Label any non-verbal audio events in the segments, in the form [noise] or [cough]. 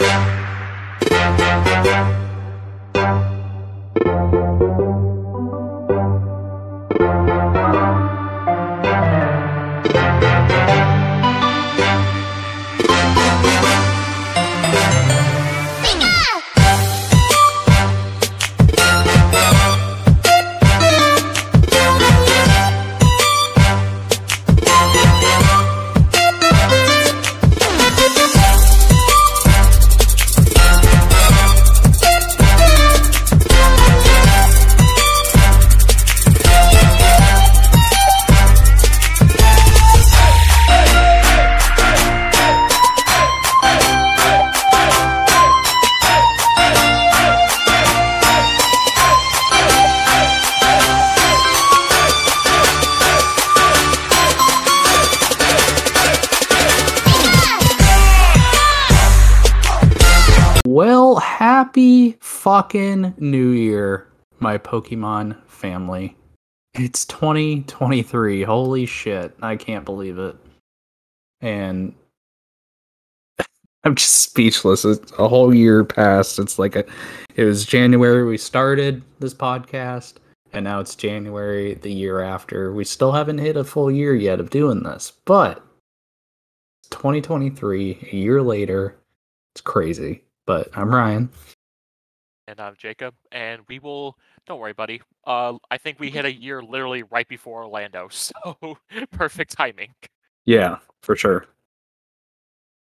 Well, my Pokemon family. It's 2023. Holy shit. I can't believe it. And [laughs] I'm just speechless. It's a whole year passed. It's like a, it was January we started this podcast, and now it's January the year after. We still haven't hit a full year yet of doing this, but 2023, a year later, it's crazy. But I'm Ryan. And I'm Jacob, and we will. Don't worry, buddy. Uh, I think we hit a year literally right before Orlando, [laughs] so [laughs] perfect timing. Yeah, for sure.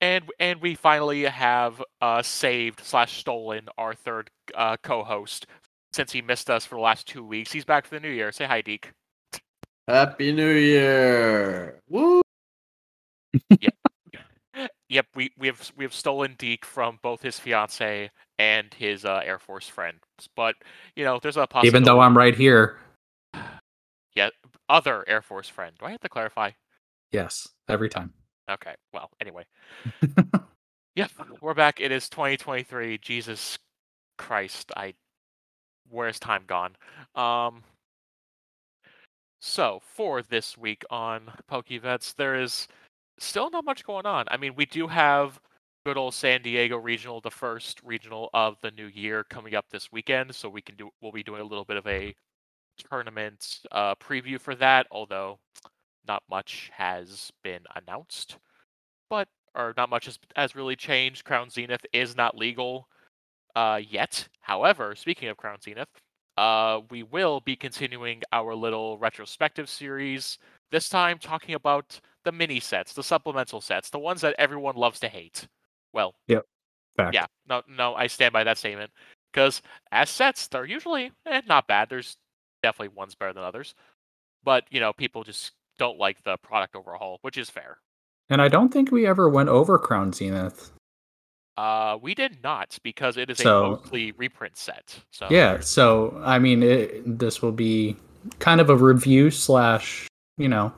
And and we finally have uh saved slash stolen our third uh co-host since he missed us for the last two weeks. He's back for the new year. Say hi, Deek. Happy New Year! Woo! Yep, [laughs] we, we have we have stolen Deek from both his fiance and his uh, Air Force friend. But you know, there's a possibility. Even though I'm right here. [sighs] yeah, other Air Force friend. Do I have to clarify? Yes, every time. Okay. Well, anyway. [laughs] yep, we're back. It is 2023. Jesus Christ, I where's time gone? Um. So for this week on PokeVets, there is still not much going on. I mean, we do have good old San Diego Regional, the first regional of the new year, coming up this weekend. So we can do we'll be doing a little bit of a tournament uh, preview for that. Although not much has been announced, but or not much has, has really changed. Crown Zenith is not legal uh, yet. However, speaking of Crown Zenith, uh, we will be continuing our little retrospective series. This time, talking about the mini sets, the supplemental sets, the ones that everyone loves to hate. Well, Yep. Fact. yeah, no, no, I stand by that statement because as sets, they're usually eh, not bad. There's definitely ones better than others, but you know, people just don't like the product overhaul, which is fair. And I don't think we ever went over Crown Zenith. Uh, we did not because it is So- a mostly reprint set. So Yeah, so I mean, it, this will be kind of a review slash, you know,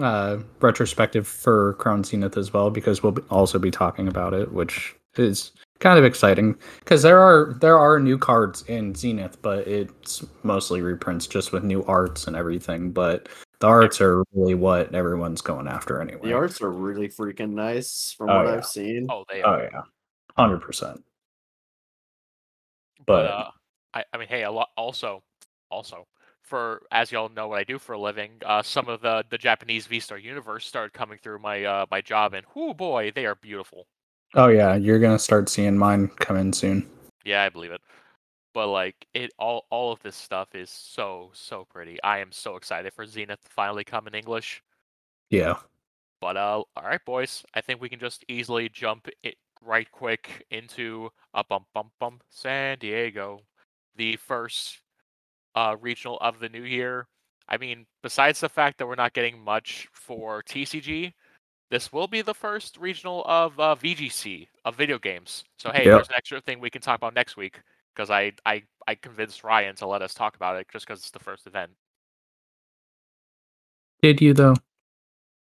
uh, retrospective for Crown Zenith as well because we'll also be talking about it, which is kind of exciting because there are there are new cards in Zenith, but it's mostly reprints just with new arts and everything. But the arts are really what everyone's going after anyway. The arts are really freaking nice from Oh, what yeah. I've seen. oh, they Oh are. yeah, hundred percent. but but- uh, I, I mean, hey, a lot also, also for as y'all know what I do for a living, uh, some of the the Japanese V Star universe started coming through my uh my job, and whoo boy, they are beautiful. Oh yeah, you're gonna start seeing mine come in soon. Yeah, I believe it. But like it, all all of this stuff is so so pretty. I am so excited for Zenith to finally come in English. Yeah. But uh, all right, boys. I think we can just easily jump it right quick into a bump bump bump San Diego, the first uh regional of the new year. I mean, besides the fact that we're not getting much for TCG, this will be the first regional of uh, VGC of video games. So hey, Yep. there's an extra thing we can talk about next week because I I I convinced Ryan to let us talk about it just because it's the first event. Did you though?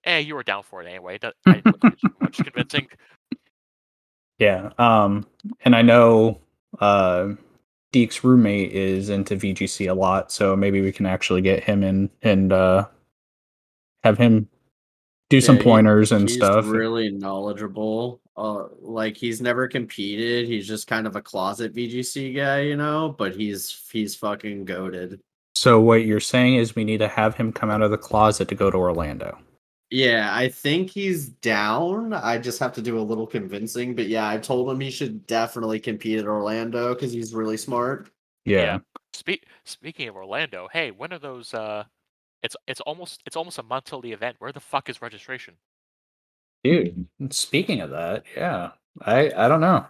Eh, you were down for it anyway. That, I didn't much [laughs] convincing. Yeah. Um, and I know uh, Deek's roommate is into VGC a lot, so maybe we can actually get him in and uh, have him do some Yeah, he- pointers and He's stuff. really knowledgeable uh, like he's never competed. He's just kind of a closet VGC guy, you know. But he's he's fucking goaded. So what you're saying is we need to have him come out of the closet to go to Orlando. Yeah, I think he's down. I just have to do a little convincing. But yeah, I told him he should definitely compete at Orlando because he's really smart. Yeah. Yeah. Spe- speaking of Orlando, hey, when are those? Uh, it's it's almost it's almost a month till the event. Where the fuck is registration? Dude, speaking of that, yeah. I I don't know.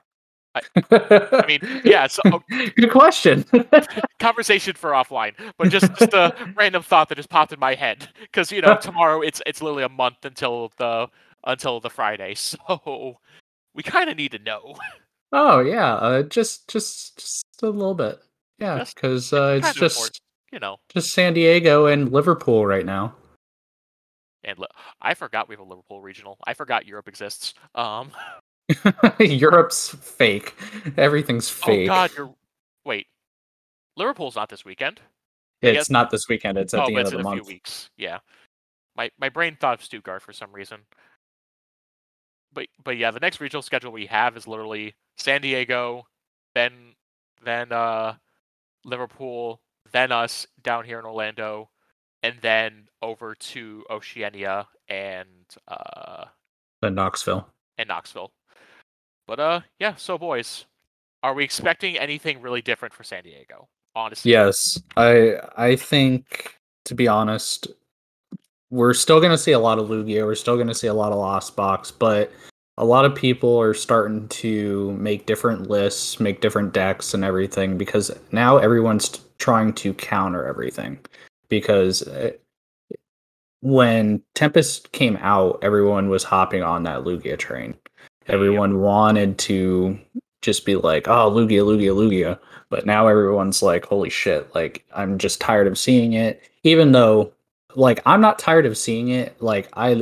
I- [laughs] I mean, yeah. So oh, good question. [laughs] conversation for offline, but just just a random thought that just popped in my head because you know [laughs] tomorrow it's it's literally a month until the until the Friday, so we kind of need to know. oh yeah, uh, just just just a little bit. Yeah, because uh, it's just. You know, just San Diego and Liverpool right now. and li- I forgot we have a Liverpool regional. I forgot Europe exists. Um, [laughs] Europe's fake. Everything's fake. oh God, you're wait. Liverpool's not this weekend. it's guess- not this weekend. It's at oh, the end it's of in the a month. few weeks. Yeah, my my brain thought of Stuttgart for some reason. But but yeah, the next regional schedule we have is literally San Diego, then then uh Liverpool, then us down here in Orlando, and then over to Oceania and uh The Knoxville. and Knoxville. But uh yeah, so boys, are we expecting anything really different for San Diego? Honestly. Yes, I I think to be honest, we're still going to see a lot of Lugia. We're still going to see a lot of Lost Box, but a lot of people are starting to make different lists, make different decks, and everything because now everyone's trying to counter everything. Because uh, when Tempest came out, everyone was hopping on that Lugia train. Everyone wanted to just be like, "Oh, Lugia, Lugia, Lugia." but now everyone's like holy shit like i'm just tired of seeing it. Even though like i'm not tired of seeing it like i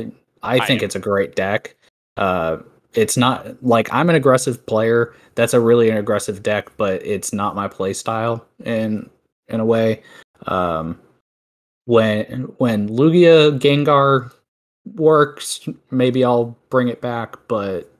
i I think am. it's a great deck. Uh it's not like i'm an aggressive player. That's a really an aggressive deck but it's not my play style in in a way. Um when when lugia gengar works maybe i'll bring it back but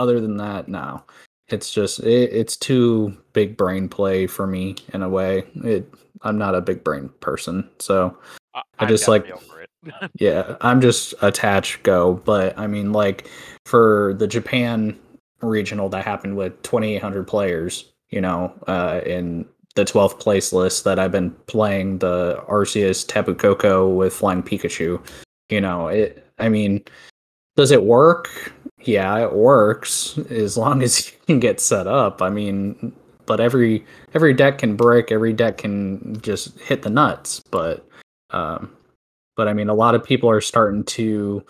other than that no. It's just it, it's too big brain play for me in a way. It i'm not a big brain person so I, I just like- definitely over it. [laughs] yeah i'm just attach go but i mean like for the japan regional that happened with 2800 players you know uh in the 12th place list that i've been playing the arceus tapu koko with flying pikachu you know it i mean does it work yeah it works as long as [laughs] you can get set up i mean but every every deck can break every deck can just hit the nuts but um but I mean, a lot of people are starting to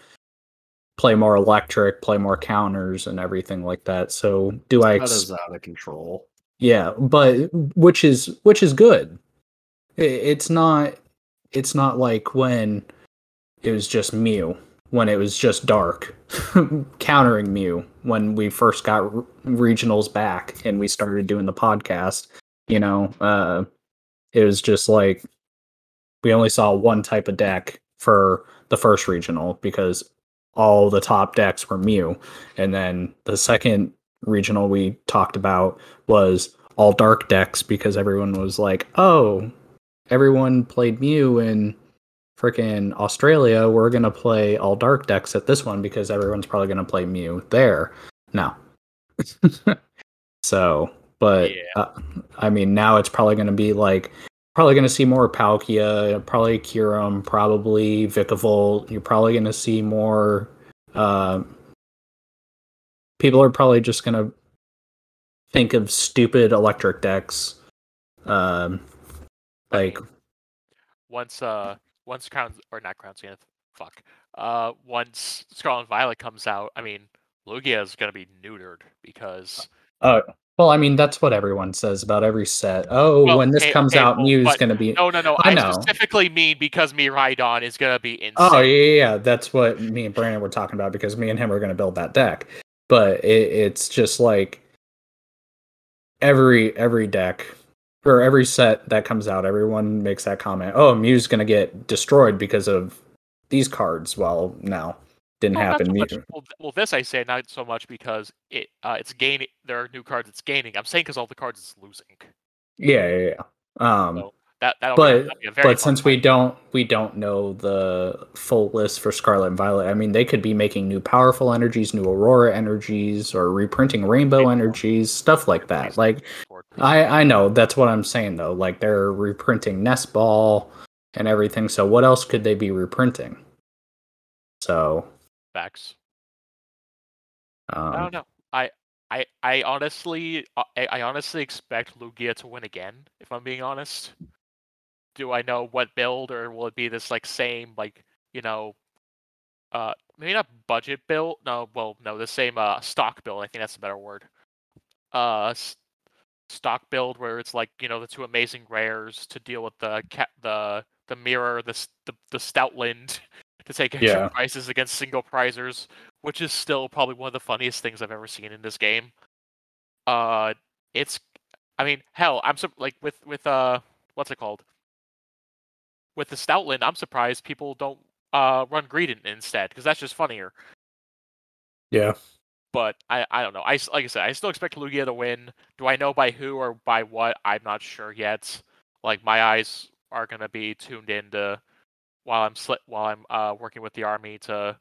play more electric, play more counters, and everything like that. So, do I? That Ex- is out of control. yeah, but which is which is good. It's not. It's not like when it was just Mew, when it was just Dark, [laughs] countering Mew when we first got regionals back and we started doing the podcast. You know, uh, it was just like we only saw one type of deck for the first regional because all the top decks were Mew. And then the second regional we talked about was all dark decks because everyone was like, oh, everyone played Mew in freaking Australia. We're going to play all dark decks at this one because everyone's probably going to play Mew there. No. [laughs] so, but Yeah. uh, I mean, now it's probably going to be like, probably going to see more Palkia, probably Kyurem, probably Vikavolt. You're probably going to see more. Uh, people are probably just going to think of stupid electric decks. Um, like, once uh once Crown or not Crown Zenith, fuck. Uh, once Scarlet and Violet comes out, I mean, Lugia is gonna be neutered because oh, well, I mean, that's what everyone says about every set. Oh, Well, when this okay, comes okay, out, well, Mew's going to be. no, no, no. I I, know. specifically mean because Miraidon is gonna be insane. Oh yeah, yeah, yeah, that's what me and Brandon were talking about because me and him are going to build that deck. But it, it's just like every every deck or every set that comes out, everyone makes that comment. Oh, Mew's going to get destroyed because of these cards. Well, no, didn't Well, happen. so much- well, well, this I say not so much because it uh, it's gaining. There are new cards it's gaining. I'm saying because all the cards it's losing. Yeah, yeah, yeah. Um, So that that'll but- be, be but since we don't we don't know the full list for Scarlet and Violet, I mean they could be making new powerful energies, new Aurora energies, or reprinting Rainbow Rainbow. energies, stuff like that. Like I I know that's what I'm saying though. Like they're reprinting Nest Ball and everything. So what else could they be reprinting? So Facts. um, I don't know. I I I honestly uh, I, I honestly expect Lugia to win again. If I'm being honest, do I know what build or will it be this like same like you know, uh maybe not budget build? No, well no, the same uh stock build. I think that's a better word. Uh, s- stock build where it's like you know the two amazing rares to deal with the cat the the mirror the the, the stoutland [laughs] to take extra Yeah. prices against single prizers which is still probably one of the funniest things I've ever seen in this game. Uh, it's, I mean, hell, I'm so, like with with uh, what's it called? With the Stoutland, I'm surprised people don't uh run Greedent instead because that's just funnier. yeah. But I I don't know. I like I said, I still expect Lugia to win. Do I know by who or by what? I'm not sure yet. Like my eyes are gonna be tuned in to while I'm sli- while I'm uh working with the army to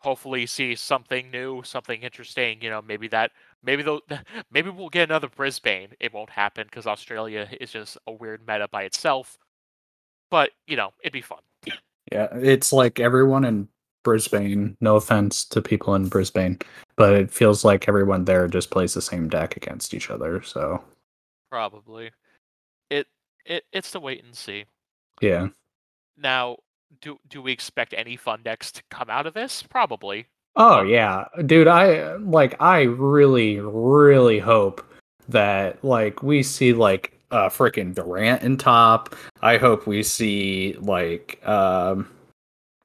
hopefully see something new, something interesting. You know, maybe that, maybe they'll, [laughs] maybe we'll get another Brisbane. It won't happen because Australia is just a weird meta by itself. But you know, it'd be fun. Yeah, it's like everyone in Brisbane. No offense to people in Brisbane, but it feels like everyone there just plays the same deck against each other. So Probably. It it it's to wait and see. yeah, Now, do do we expect any fun decks to come out of this? Probably. Oh yeah, dude. I like. I really, really hope that like we see like uh freaking Durant in top. I hope we see like um,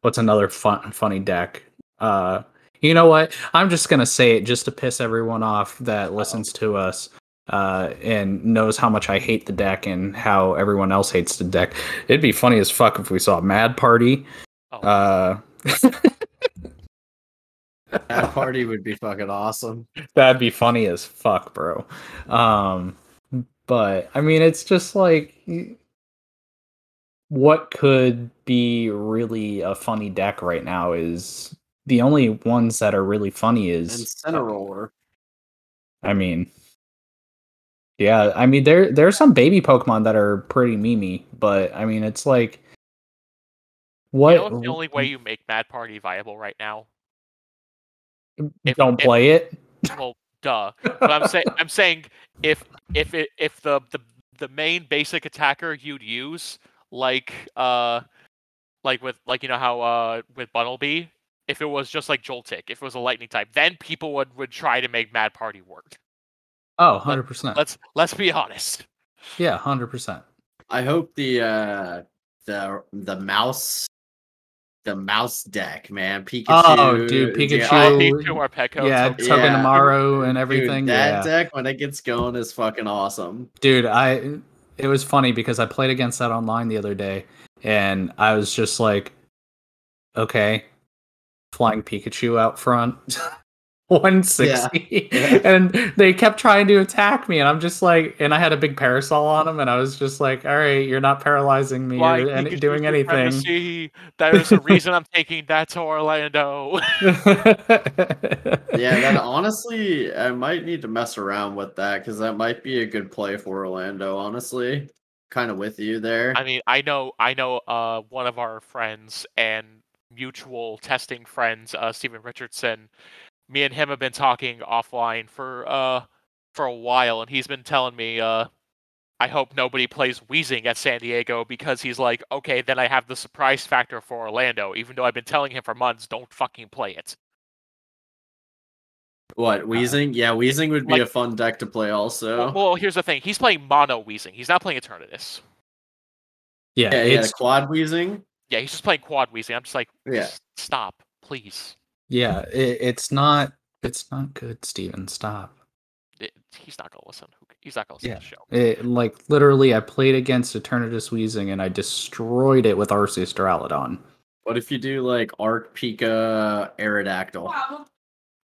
what's another fun funny deck? Uh, you know what? I'm just gonna say it just to piss everyone off that listens to us. Uh, and knows how much I hate the deck and how everyone else hates the deck. It'd be funny as fuck if we saw Mad Party. Oh, Uh, That party would be fucking awesome. [laughs] That'd be funny as fuck, bro. Um, but I mean, it's just like, what could be really a funny deck right now is the only ones that are really funny And is, Cineroller. I mean, yeah, I mean there there's some baby Pokemon that are pretty memey, but I mean it's like, what? you know the only way you make Mad Party viable right now? if- don't if- play it. Well, duh. But I'm saying I'm saying if if it if the the the main basic attacker you'd use like uh like with like you know how uh with Bunnelby if it was just like Joltik if it was a lightning type then people would would try to make Mad Party work. Oh, 100 percent. Let's let's be honest. Yeah, hundred percent. I hope the uh the the mouse the mouse deck, man. Pikachu. Oh, dude, Pikachu. Oh, Pikachu or Peko. yeah, so- Yeah. Togedemaru and dude, everything. that yeah. deck when it gets going is fucking awesome. dude i it was funny because i played against that online the other day and i was just like okay flying pikachu out front [laughs] 160 [laughs] Yeah. and they kept trying to attack me and i'm just like and i had a big parasol on them and i was just like all right you're not paralyzing me Flying or any, doing anything supremacy. There's a reason I'm [laughs] taking that to Orlando. [laughs] Yeah, that honestly, I might need to mess around with that because that might be a good play for Orlando. Honestly, kind of with you there. I mean, I know, I know, uh, one of our friends and mutual testing friends, uh, Stephen Richardson. Me and him have been talking offline for uh for a while, and he's been telling me, uh, I hope nobody plays Wheezing at San Diego because he's like, okay, then I have the surprise factor for Orlando, even though I've been telling him for months, don't fucking play it. What Wheezing? Yeah, Wheezing would be like- a fun deck to play. Also, Well, well, here's the thing: he's playing mono Wheezing. He's not playing Eternatus. yeah, yeah, yeah, it's quad Wheezing. Yeah, he's just playing quad Wheezing. I'm just like, Yeah. Stop, please. Yeah it, it's not it's not good steven stop It- he's not gonna listen. He's not gonna listen Yeah. to the show. It, like literally, I played against Eternatus Wheezing and I destroyed it with Arceus Duraludon. What if you do like Arc Pika Aerodactyl?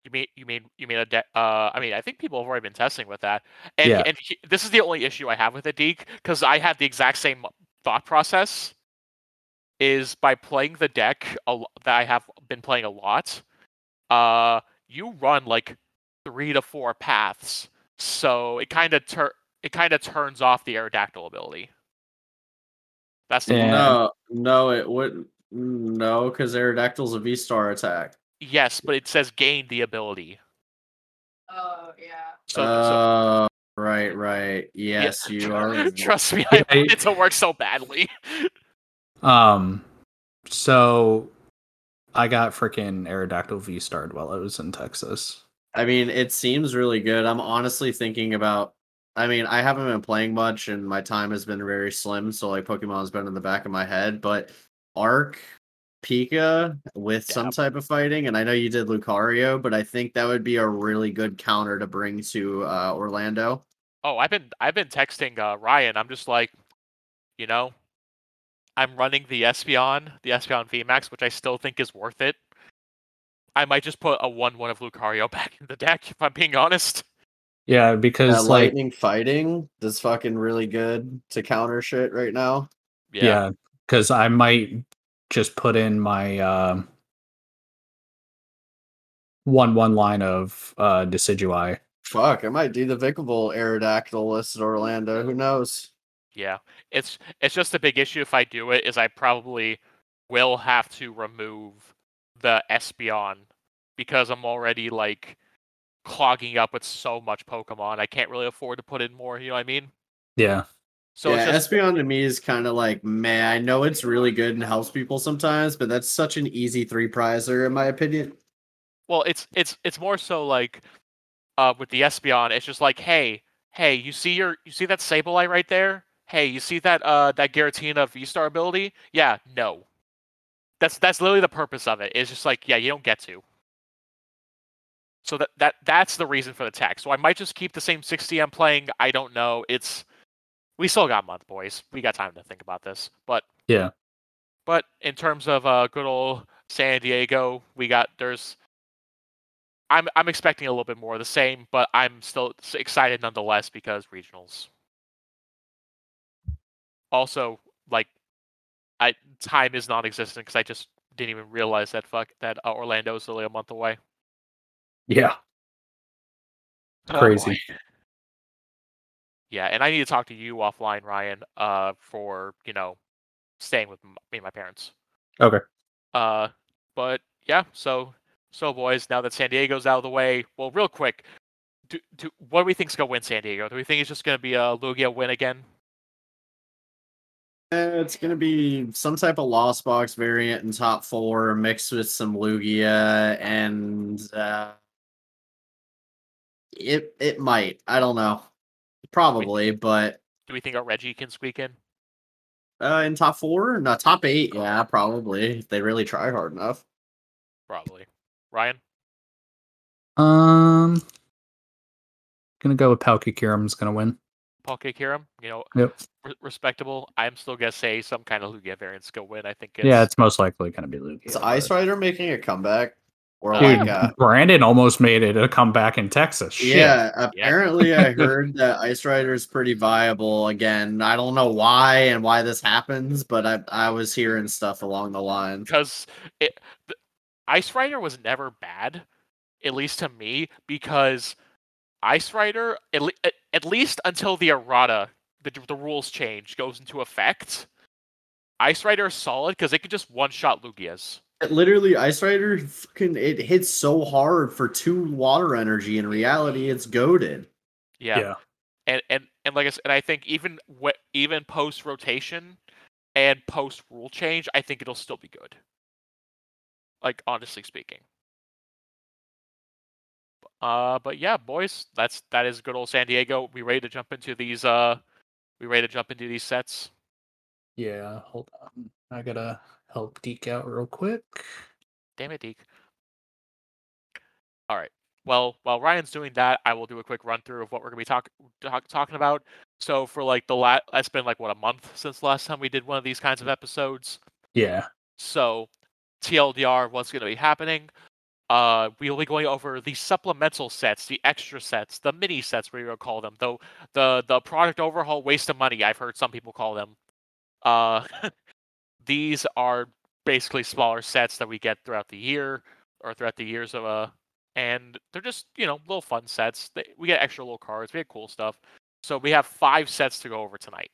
You mean you mean you mean a de- uh I mean I think people have already been testing with that. And Yeah. and he- this is the only issue I have with it, Deek, because I had the exact same thought process. Is by playing the deck a, that I have been playing a lot, uh, you run like three to four paths, so it kind of tur- it kind of turns off the Aerodactyl ability. That's the Yeah. No, no, it wouldn't. No, because Aerodactyl's a V star attack. yes, but it says gain the ability. Oh yeah. So, so uh, right, right. Yes, you [laughs] are. Trust me, I Yeah, want it to work so badly. [laughs] Um, so I got freaking Aerodactyl V starred while I was in Texas. I mean, it seems really good. I'm honestly thinking about. I mean, I haven't been playing much, and my time has been very slim. So, like, Pokemon's been in the back of my head. But Arc, Pika with some type of fighting, and I know you did Lucario, but I think that would be a really good counter to bring to uh, Orlando. Oh, I've been I've been texting uh, Ryan. I'm just like, you know, I'm running the Espeon, the Espeon VMAX, which I still think is worth it. I might just put a one-one of Lucario [laughs] back in the deck if I'm being honest. Yeah, because That like lightning fighting is fucking really good to counter shit right now. yeah, because I might just put in my um one one line of uh Decidueye. Fuck, I might do the Vicable Aerodactyl list at Orlando. Who knows? Yeah, it's it's just a big issue if I do it is I probably will have to remove the Espeon because I'm already like clogging up with so much Pokemon. I can't really afford to put in more. You know what I mean? Yeah, So yeah, it's just Espeon to me is kind of like, man, I know it's really good and helps people sometimes, but that's such an easy three prizer in my opinion. well, it's it's it's more so like uh with the Espeon, it's just like, hey, hey, you see your you see that Sableye right there? Hey, you see that uh that Giratina V Star ability? Yeah, no. That's that's literally the purpose of it. It's just like, yeah, you don't get to. So that that that's the reason for the tech. So I might just keep the same 60 I'm playing. I don't know. It's we still got a month, boys. We got time to think about this. But Yeah. But in terms of uh good old San Diego, we got there's I'm I'm expecting a little bit more of the same, but I'm still excited nonetheless because regionals. Also, like, I time is non-existent because I just didn't even realize that fuck that uh, Orlando is only a month away. yeah, Oh, crazy. boy. Yeah, and I need to talk to you offline, Ryan, uh, for you know, staying with me and my parents. Okay. Uh, but yeah, so so boys, now that San Diego's out of the way, well, real quick, do, do what do we think's gonna win San Diego? Do we think it's just gonna be a Lugia win again? It's gonna be some type of Lost Box variant in top four, mixed with some Lugia, and uh, it it might. I don't know. Probably, but Do we think our Reggie can squeak in? uh, in top four, no, top eight, yeah, probably. If they really try hard enough. Probably. Ryan? Um, gonna go with Palkikiram's gonna win. Paul Kiram? You know, Yep. re- respectable. I'm still gonna say some kind of Lugia variant's gonna win. I think it's Yeah, it's most likely gonna be Lugia. Is Ice Rider making a comeback? Or Dude, like uh, Brandon almost made it a comeback in Texas. Shit. Yeah, apparently I [laughs] heard that Ice Rider is pretty viable again. I don't know why and why this happens, but I I was hearing stuff along the lines. because it the, Ice Rider was never bad, at least to me, because Ice Rider at, le- at, at least until the errata the the rules change goes into effect. Ice Rider is solid because it could just one shot Lugias. Literally, Ice Rider fucking it hits so hard for two water energy. In reality, it's goaded. Yeah. Yeah. and and and like I said, and I think even wh- even post rotation and post rule change, I think it'll still be good. Like honestly speaking. Uh, but yeah, boys, that's that is good old San Diego. We ready to jump into these? Uh, we ready to jump into these sets? Yeah, hold on. I gotta help Deek out real quick. Damn it, Deek. All right. Well, while Ryan's doing that, I will do a quick run through of what we're gonna be talk, talk talking about. So for like the last, it's been like what a month since the last time we did one of these kinds of episodes. Yeah. So TLDR, what's to be happening. Uh, we will be going over the supplemental sets, the extra sets, the mini sets, we will call them. Though the the product overhaul waste of money, I've heard some people call them. Uh, [laughs] these are basically smaller sets that we get throughout the year or throughout the years of uh and they're just you know little fun sets. They, we get extra little cards, we get cool stuff. So we have five sets to go over tonight.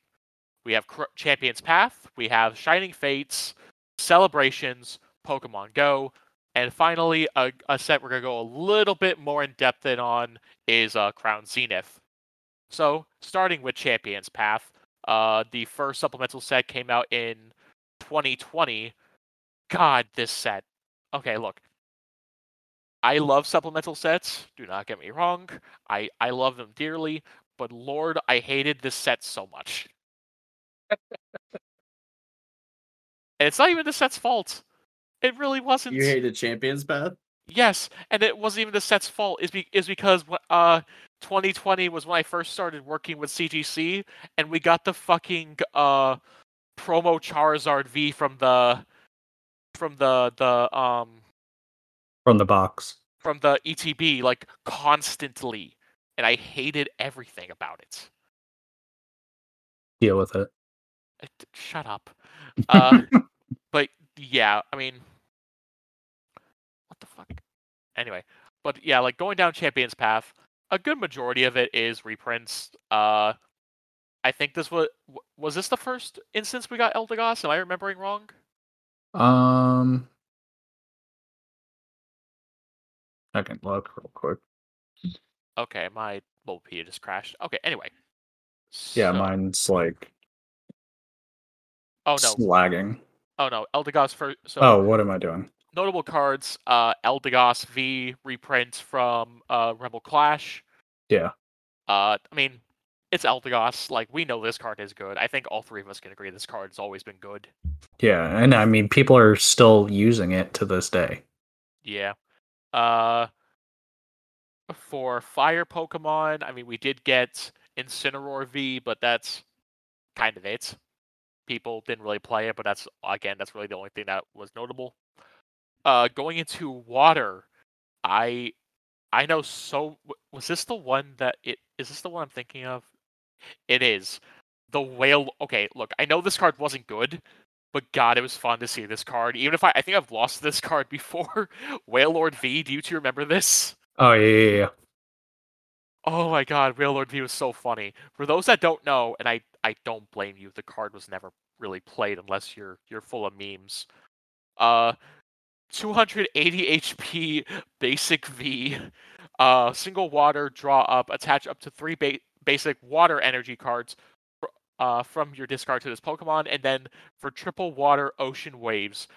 We have Champions Path, we have Shining Fates, Celebrations, Pokemon Go, and finally a, a set we're gonna go a little bit more in depth in on is uh, Crown Zenith. So starting with Champions Path, uh, the first supplemental set came out in 2020. God, this set. Okay, look. I love supplemental sets. Do not get me wrong. I I love them dearly, but Lord, I hated this set so much. [laughs] and it's not even the set's fault. It really wasn't. You hated Champions Path? Yes, and it wasn't even the set's fault. Is be is because uh 2020 was when I first started working with CGC, and we got the fucking uh promo Charizard V from the from the the um from the box from the ETB like constantly, and I hated everything about it. Deal with it. Uh, shut up. Uh, [laughs] but yeah, I mean, what the fuck? Anyway, but yeah, like going down Champions Path, a good majority of it is reprints. Uh, I think this was was this the first instance we got Eldegoss? Am I remembering wrong? Um, I can look real quick. Okay, my Bulbapedia just crashed. Okay, anyway. Yeah, So- mine's like Oh no! lagging. Oh no! Eldegoss first. So Oh, what am I doing? Notable cards: uh, Eldegoss V reprint from uh, Rebel Clash. Yeah. Uh, I mean, it's Eldegoss. Like we know this card is good. I think all three of us can agree this card's always been good. Yeah, and I mean people are still using it to this day. Yeah. Uh, for fire Pokemon, I mean, we did get Incineroar V, but that's kind of it. People didn't really play it, but that's again, that's really the only thing that was notable. Uh, going into water, I I know so. Was this the one that it is? This the one I'm thinking of? It is the whale. Okay, look, I know this card wasn't good, but God, it was fun to see this card. Even if I, I think I've lost this [laughs] card before. [laughs] Wailord V. Do you two remember this? Oh yeah, yeah, yeah. Oh my God, Wailord V was so funny. For those that don't know, and I, I don't blame you, the card was never really played unless you're you're full of memes. Uh, 280 HP basic V, uh, single water draw up, attach up to three ba- basic water energy cards uh, from your discard to this Pokemon, and then for triple water ocean waves,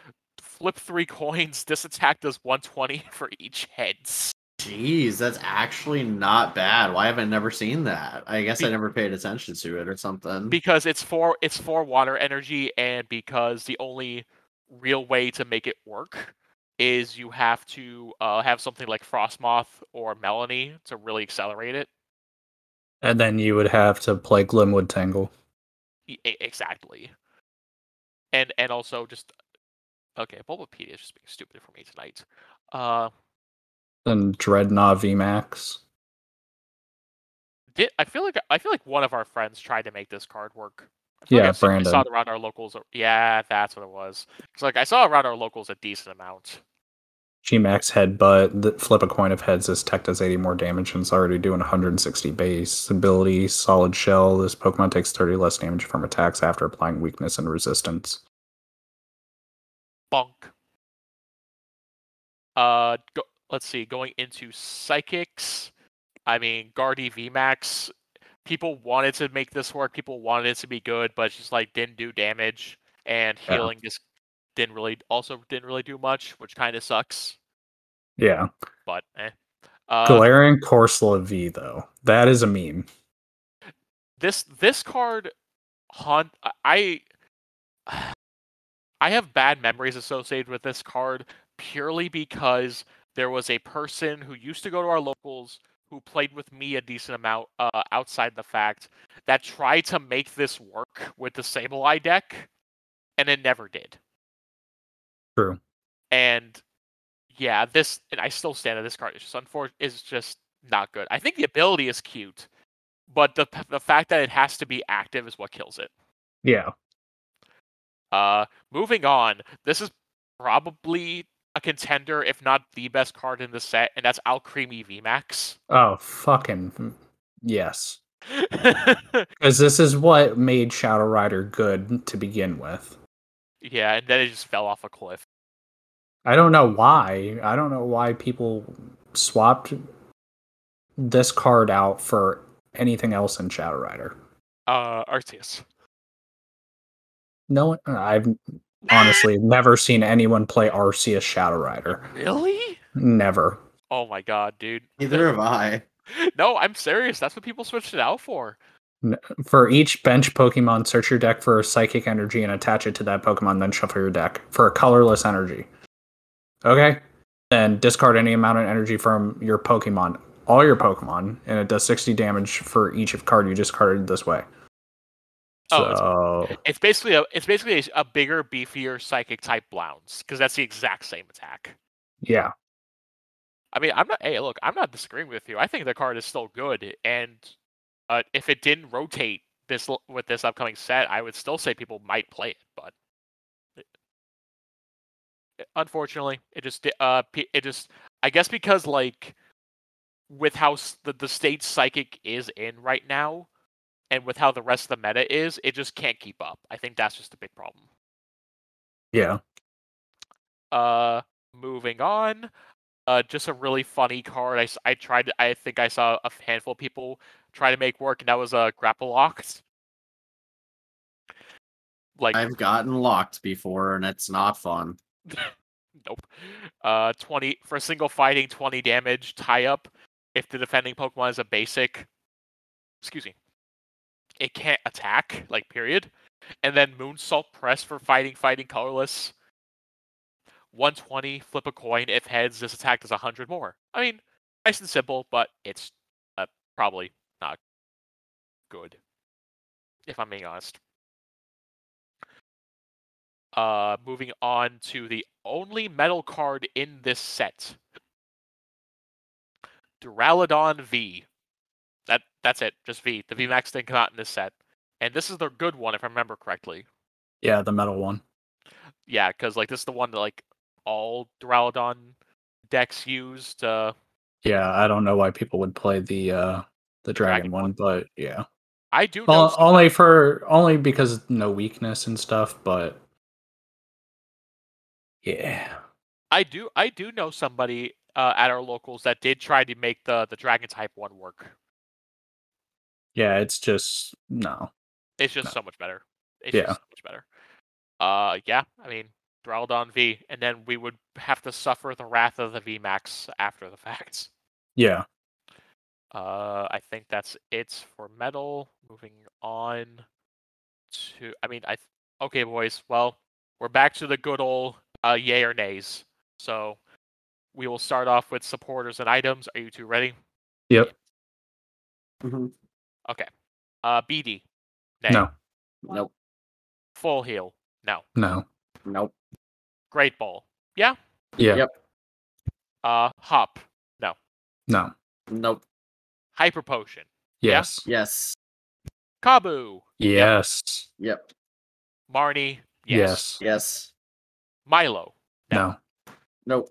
flip three [laughs] coins. This attack does 120 [laughs] for each heads. Jeez, that's actually not bad. Why haven't I never seen that? I guess I never paid attention to it or something. because it's for it's for water energy and because the only real way to make it work is you have to uh, have something like Frosmoth or Melanie to really accelerate it. And then you would have to play Glimwood Tangle. E- exactly. And and also just okay, Bulbapedia is just being stupid for me tonight. Uh, And Drednaw VMAX. did I feel like I feel like one of our friends tried to make this card work. Like Yeah, I've seen- I saw Brandon. it around our locals. Yeah, that's what it was. It's like I saw around our locals a decent amount. Gmax Headbutt. The flip a coin of heads. This tech does 80 more damage and it's already doing 160 base. Ability Solid Shell. This Pokemon takes 30 less damage from attacks after applying weakness and resistance. Bonk. Uh, go, let's see. Going into psychics, I mean, Guardy VMAX. People wanted to make this work. People wanted it to be good, but just like didn't do damage, and Yeah. healing just didn't really also didn't really do much, which kind of sucks. Yeah. But eh. Uh, Galarian Cursola V though. That is a meme. this this card haunt I I have bad memories associated with this card purely because there was a person who used to go to our locals who played with me a decent amount uh, outside the fact that tried to make this work with the Sableye deck and it never did. True. And yeah, this and I still stand that this card is just unfortunate is just not good. I think the ability is cute, but the the fact that it has to be active is what kills it. Yeah. Uh, moving on. This is probably a contender, if not the best card in the set, and that's Alcremie VMAX. Oh, fucking yes. [laughs] Because this is what made Shadow Rider good to begin with. yeah, and then it just fell off a cliff. I don't know why. I don't know why people swapped this card out for anything else in Shadow Rider. Uh, Arceus. No one, I've honestly never seen anyone play Arceus Shadow Rider. Really? Never. Oh my god, dude. Neither have I. [laughs] No, I'm serious. That's what people switched it out for. For each bench Pokemon, search your deck for a psychic energy and attach it to that Pokemon, then shuffle your deck for a colorless energy. Okay? Then discard any amount of energy from your Pokemon, all your Pokemon, and it does 60 damage for each card you discarded this way. Oh, it's- so, It's basically a it's basically a, a bigger, beefier psychic type Blounce because that's the exact same attack. yeah. I mean, I'm not. Hey, look, I'm not disagreeing with you. I think the card is still good, and uh, if it didn't rotate this with this upcoming set, I would still say people might play it. But it- unfortunately, it just uh, it just I guess because like with how the the state psychic is in right now, and with how the rest of the meta is, it just can't keep up. I think that's just a big problem. Yeah. Uh, moving on. Uh, just a really funny card. I, I tried. I think I saw a handful of people try to make work, and that was a uh, Grapploct. Like I've gotten locked before, and it's not fun. [laughs] nope. Uh, twenty for a single fighting, twenty damage tie up. If the defending Pokemon is a basic, excuse me, it can't attack. Like period. And then Moonsault Press for fighting, fighting colorless. 120, flip a coin. If heads, this attack does 100 more. I mean, nice and simple, but it's uh, probably not good, if I'm being honest. Uh, moving on to the only metal card in this set. Duraludon V. That that's it, just V. The VMAX didn't come out in this set. And this is the good one, if I remember correctly. Yeah, the metal one. Yeah, because like this is the one that like all Duraludon decks used. Uh, Yeah, I don't know why people would play the uh the dragon, Dragon one, but yeah. I do. Well, only for only because no weakness and stuff, but yeah. I do. I do know somebody uh, at our locals that did try to make the the dragon type one work. Yeah, it's just no. It's just No. so much better. It's Yeah. just so much better. Uh, yeah. I mean, Duraludon V, and then we would have to suffer the wrath of the VMAX after the [laughs] facts. Yeah. Uh, I think that's it for metal. Moving on to, I mean, I okay, boys. Well, we're back to the good old uh, yay or nays. So we will start off with supporters and items. Are you two ready? Yep. Mhm. Okay. Uh, Bede. Nay. No. Nope. Full heal. No. No. Nope. Great ball. Yeah. Yeah. Yep. Uh, hop. No. No. Nope. Hyper potion. Yeah? Yes. Yes. Kabu. Yes. Yep. Marnie. Yes. Yes. Milo. No. Nope.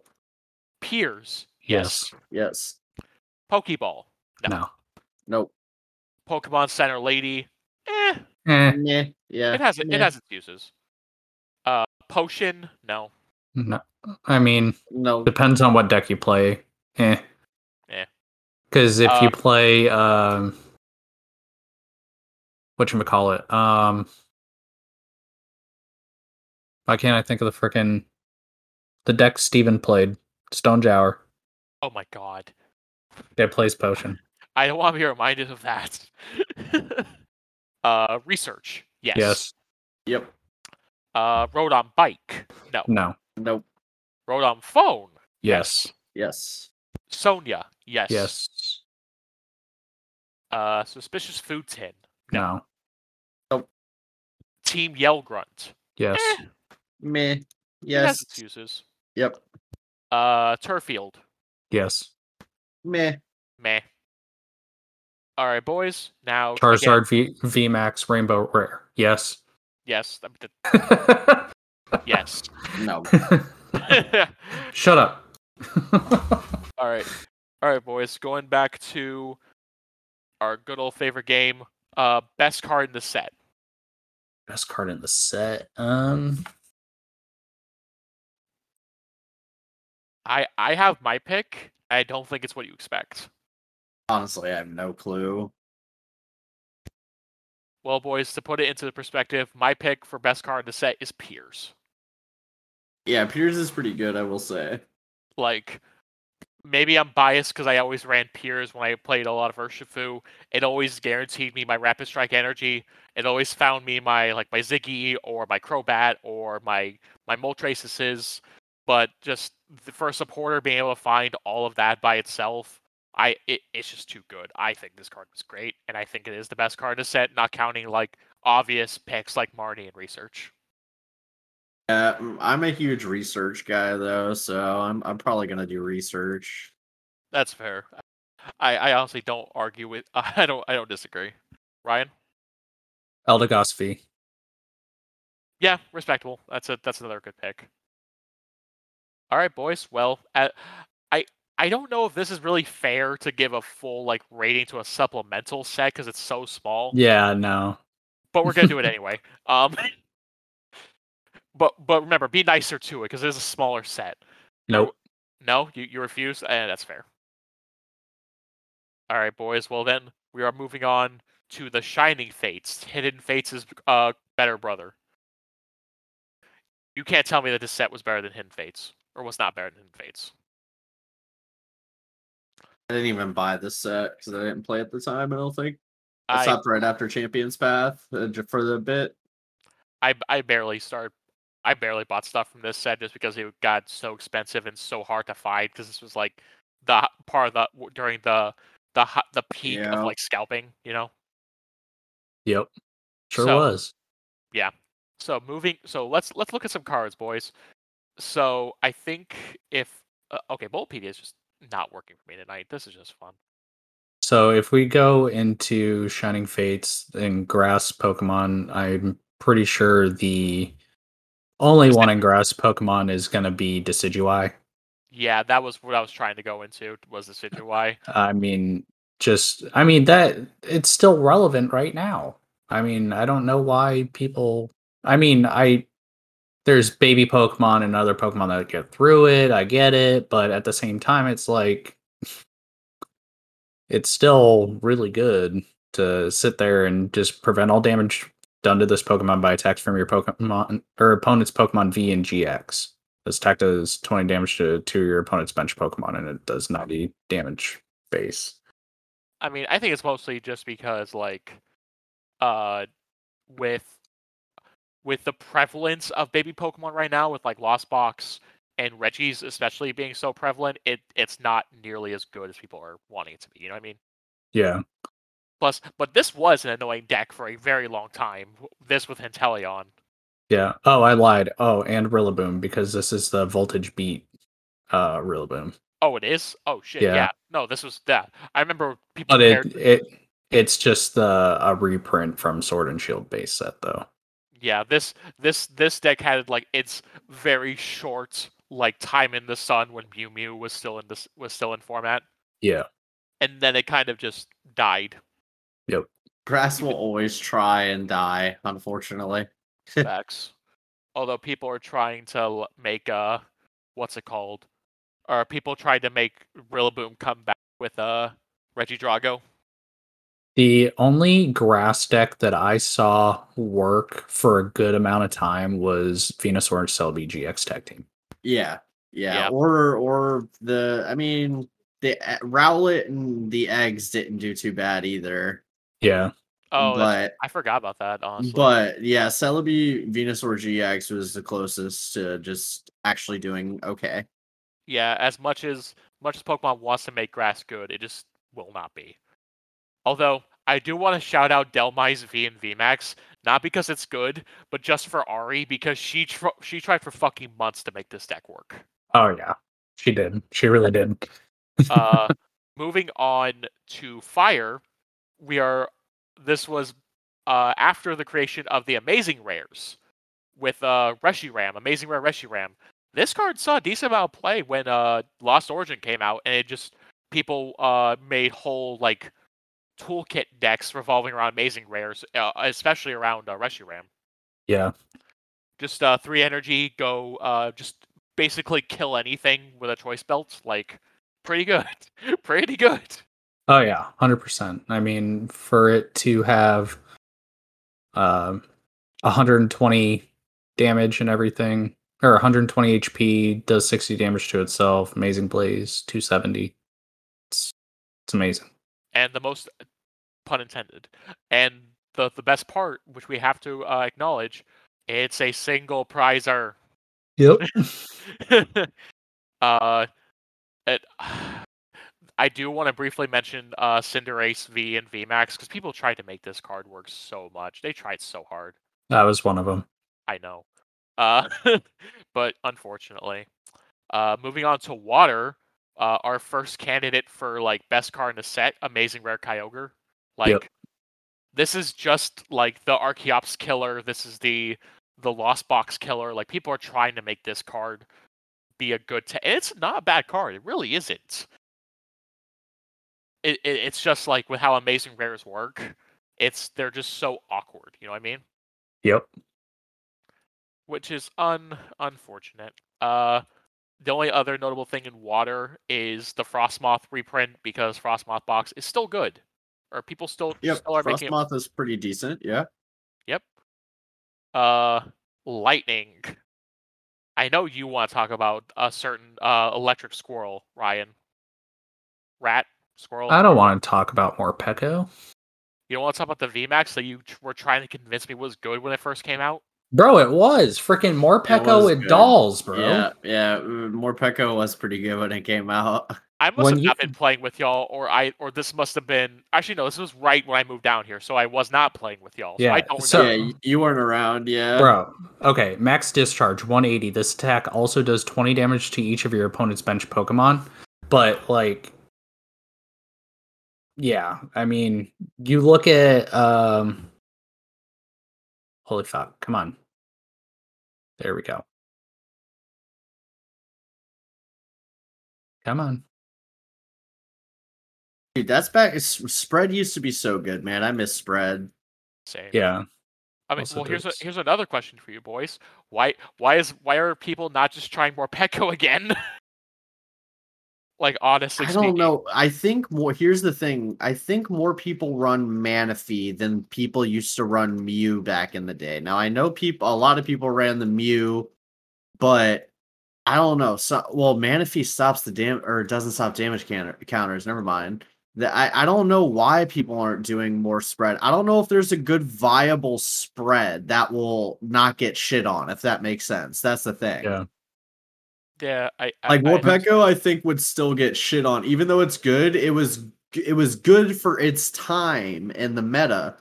Piers. Yes. Yes. Pokeball. No. No. Nope. Pokemon Center Lady. Eh. Eh. Yeah. Yeah. It has it meh. has its uses. Uh, potion. No. No. I mean, No. depends on what deck you play. Eh. Yeah. Because if you Uh, play um what you call it? Um why can't I think of the frickin' the deck Steven played? Stonjourner. Oh my god. That plays potion. I don't want to be reminded of that. [laughs] uh, research. Yes. Yes. Yep. Uh, Rotom Bike. No. No. Nope. Rotom Phone. Yes. Yes. Sonia. Yes. Yes. Uh, suspicious food tin. No. no. Nope. Team Yell Grunt. Yes. Eh, Meh. It has Yes. its uses. Yep. Uh, Turffield. Yes. Meh. Meh. All right, boys. Now again- Charizard v VMAX Rainbow Rare. Yes. yes. I mean, the- [laughs] yes. No. [laughs] Shut up. [laughs] All right. All right, boys. Going back to our good old favorite game. Uh, best card in the set. Best card in the set. Um I I have my pick. I don't think it's what you expect. Honestly, I have no clue. Well, boys, to put it into perspective, my pick for best card in the set is Piers. Yeah, Piers is pretty good, I will say. Like, maybe I'm biased because I always ran Piers when I played a lot of Urshifu. It always guaranteed me my Rapid Strike energy. It always found me my like my Ziggy or my Crobat or my my Moltres. But just the, for a supporter being able to find all of that by itself, I it, it's just too good. I think this card was great, and I think it is the best card in the set, not counting like obvious picks like Marnie and Research. Yeah, mm, I'm a huge research guy though, so I'm I'm probably gonna do research. That's fair. I, I honestly don't argue with. [laughs] I don't I don't disagree. Ryan. Eldegoss V. Yeah, respectable. That's a that's another good pick. All right, boys. Well, uh, I I don't know if this is really fair to give a full like rating to a supplemental set because it's so small. Yeah, no. But we're gonna do it [laughs] anyway. Um. But but remember, be nicer to it because it is a smaller set. Nope. No, you you refuse. Eh, that's fair. All right, boys. Well then, we are moving on to the Shining Fates. Hidden Fates' is uh better brother. You can't tell me that this set was better than Hidden Fates, or was not better than Hidden Fates. I didn't even buy this set because I didn't play at the time. I don't think. I I, stopped right after Champions Path uh, for the bit. I I barely started. I barely bought stuff from this set just because it got so expensive and so hard to find. Because this was like the part of the during the the the peak Yeah. of like scalping. You know. Yep. Sure So- was. Yeah. So moving, so let's let's look at some cards, boys. So I think if uh, okay, Bulbapedia is just not working for me tonight. This is just fun. So if we go into Shining Fates and grass Pokemon, I'm pretty sure the only one in grass Pokemon is gonna be Decidueye. Yeah, that was what I was trying to go into. Was the Decidueye? I mean, just I mean that it's still relevant right now. I mean, I don't know why people. I mean, I there's baby Pokemon and other Pokemon that get through it. I get it, but at the same time, it's like it's still really good to sit there and just prevent all damage done to this Pokemon by attacks from your Pokemon or opponent's Pokemon V and GX. This attack does 20 damage to, to your opponent's bench Pokemon, and it does 90 damage base. I mean, I think it's mostly just because like, uh, with with the prevalence of baby Pokemon right now, with like Lost Box and Reggie's especially being so prevalent, it it's not nearly as good as people are wanting it to be. You know what I mean? Yeah. Plus, but this was an annoying deck for a very long time. This with Inteleon. Yeah. Oh, I lied. Oh, and Rillaboom because this is the voltage beat uh Rillaboom. Oh, it is. Oh shit. Yeah. Yeah. No, this was that. I remember people. But it compared- it it's just the a reprint from Sword and Shield base set though. Yeah, this this this deck had like its very short like time in the sun when Mew Mew was still in this was still in format, Yeah. and then it kind of just died. Yep. Grass will always try and die, unfortunately. [laughs] Facts. Although people are trying to make uh what's it called? Or people tried to make Rillaboom come back with uh Regidrago. The only grass deck that I saw work for a good amount of time was Venusaur and Celebi GX tag team. Yeah, yeah, Yeah. Or or the I mean the e- Rowlet and the eggs didn't do too bad either. Yeah. Oh, but I forgot about that. Honestly, but yeah, Celebi Venusaur GX was the closest to just actually doing okay. yeah, as much as much as Pokemon wants to make grass good, it just will not be. Although I do want to shout out Dhelmise V and VMAX, not because it's good, but just for Ari because she tr- she tried for fucking months to make this deck work. Oh yeah, she did. She really did. Uh, [laughs] moving on to fire, we are. This was uh, after the creation of the Amazing Rares with uh, Reshiram, Amazing Rare Reshiram. This card saw a decent amount of play when uh, Lost Origin came out, and it just people uh, made whole like toolkit decks revolving around Amazing Rares, uh, especially around uh, Reshiram. Yeah. Just uh, three energy, go uh, just basically kill anything with a choice belt. Like pretty good, [laughs] pretty good. Oh yeah, hundred percent. I mean, for it to have um 120 damage and everything, or 120 HP, does 60 damage to itself. Amazing blaze, 270. It's it's amazing. And the most pun intended. And the the best part which we have to uh, acknowledge it's a single prizer. Yep. [laughs] uh it, [sighs] i do want to briefly mention uh cinderace v and vmax because people tried to make this card work so much. They tried so hard. That was one of them. i know. Uh [laughs] but unfortunately uh moving on to water uh our first candidate for like best card in the set amazing rare kyogre like Yep. this is just like the Archeops killer. This is the the Lost Box killer. Like people are trying to make this card be a good. T- and it's not a bad card. It really isn't. It, it it's just like with how amazing rares work. It's they're just so awkward. You know what I mean? Yep. Which is un unfortunate. Uh, the only other notable thing in water is the Frosmoth reprint because Frosmoth box is still good, or people still Yep, still are making Frosmoth is pretty decent. Yeah. Yep. Uh, lightning. I know you want to talk about a certain uh electric squirrel, Ryan. Rat squirrel. I don't want to talk about Morpeko. You don't want to talk about the VMAX that you were trying to convince me was good when it first came out. Bro, it was freaking more It with good. dolls, bro. Yeah, yeah. uh, Morpeko was pretty good when it came out. [laughs] I must When have you- not been playing with y'all, or I, or this must have been. Actually, no, this was right when I moved down here, so I was not playing with y'all. So I Yeah, don't so- yeah, you weren't around. Yeah. Bro, okay, max discharge 180. This attack also does 20 damage to each of your opponent's bench Pokemon. But like yeah, I mean, you look at um Holy fuck, come on. There we go. Come on. Dude, that's back. Spread used to be so good, man. I miss spread. Same. Yeah. I mean, Also well, here's a, here's another question for you boys. Why why is why are people not just trying Morpeko [laughs] again? Like honestly, I don't know. I think more. Here's the thing. I think more people run Manaphy than people used to run Mew back in the day. Now I know people. A lot of people ran the Mew, but I don't know. So well, Manaphy stops the dam or doesn't stop damage counter- counters. Never mind. That I, I don't know why people aren't doing more spread. I don't know if there's a good viable spread that will not get shit on. If that makes sense. That's the thing. Yeah. Yeah, I I- like I, I think would still get shit on, even though it's good. It was it was good for its time in the meta,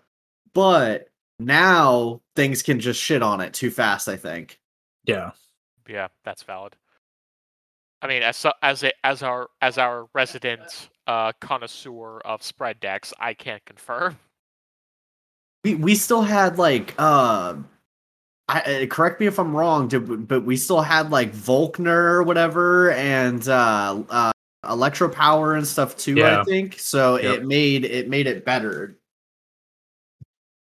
but now things can just shit on it too fast. I think. Yeah. yeah, that's valid. I mean, as as a, as our as our resident uh, connoisseur of spread decks, I can't confirm. We we still had like uh, I uh, correct me if I'm wrong, did, but we still had like Volkner or whatever and uh, uh Electro Power and stuff too. Yeah. I think so. Yep. It made it made it better.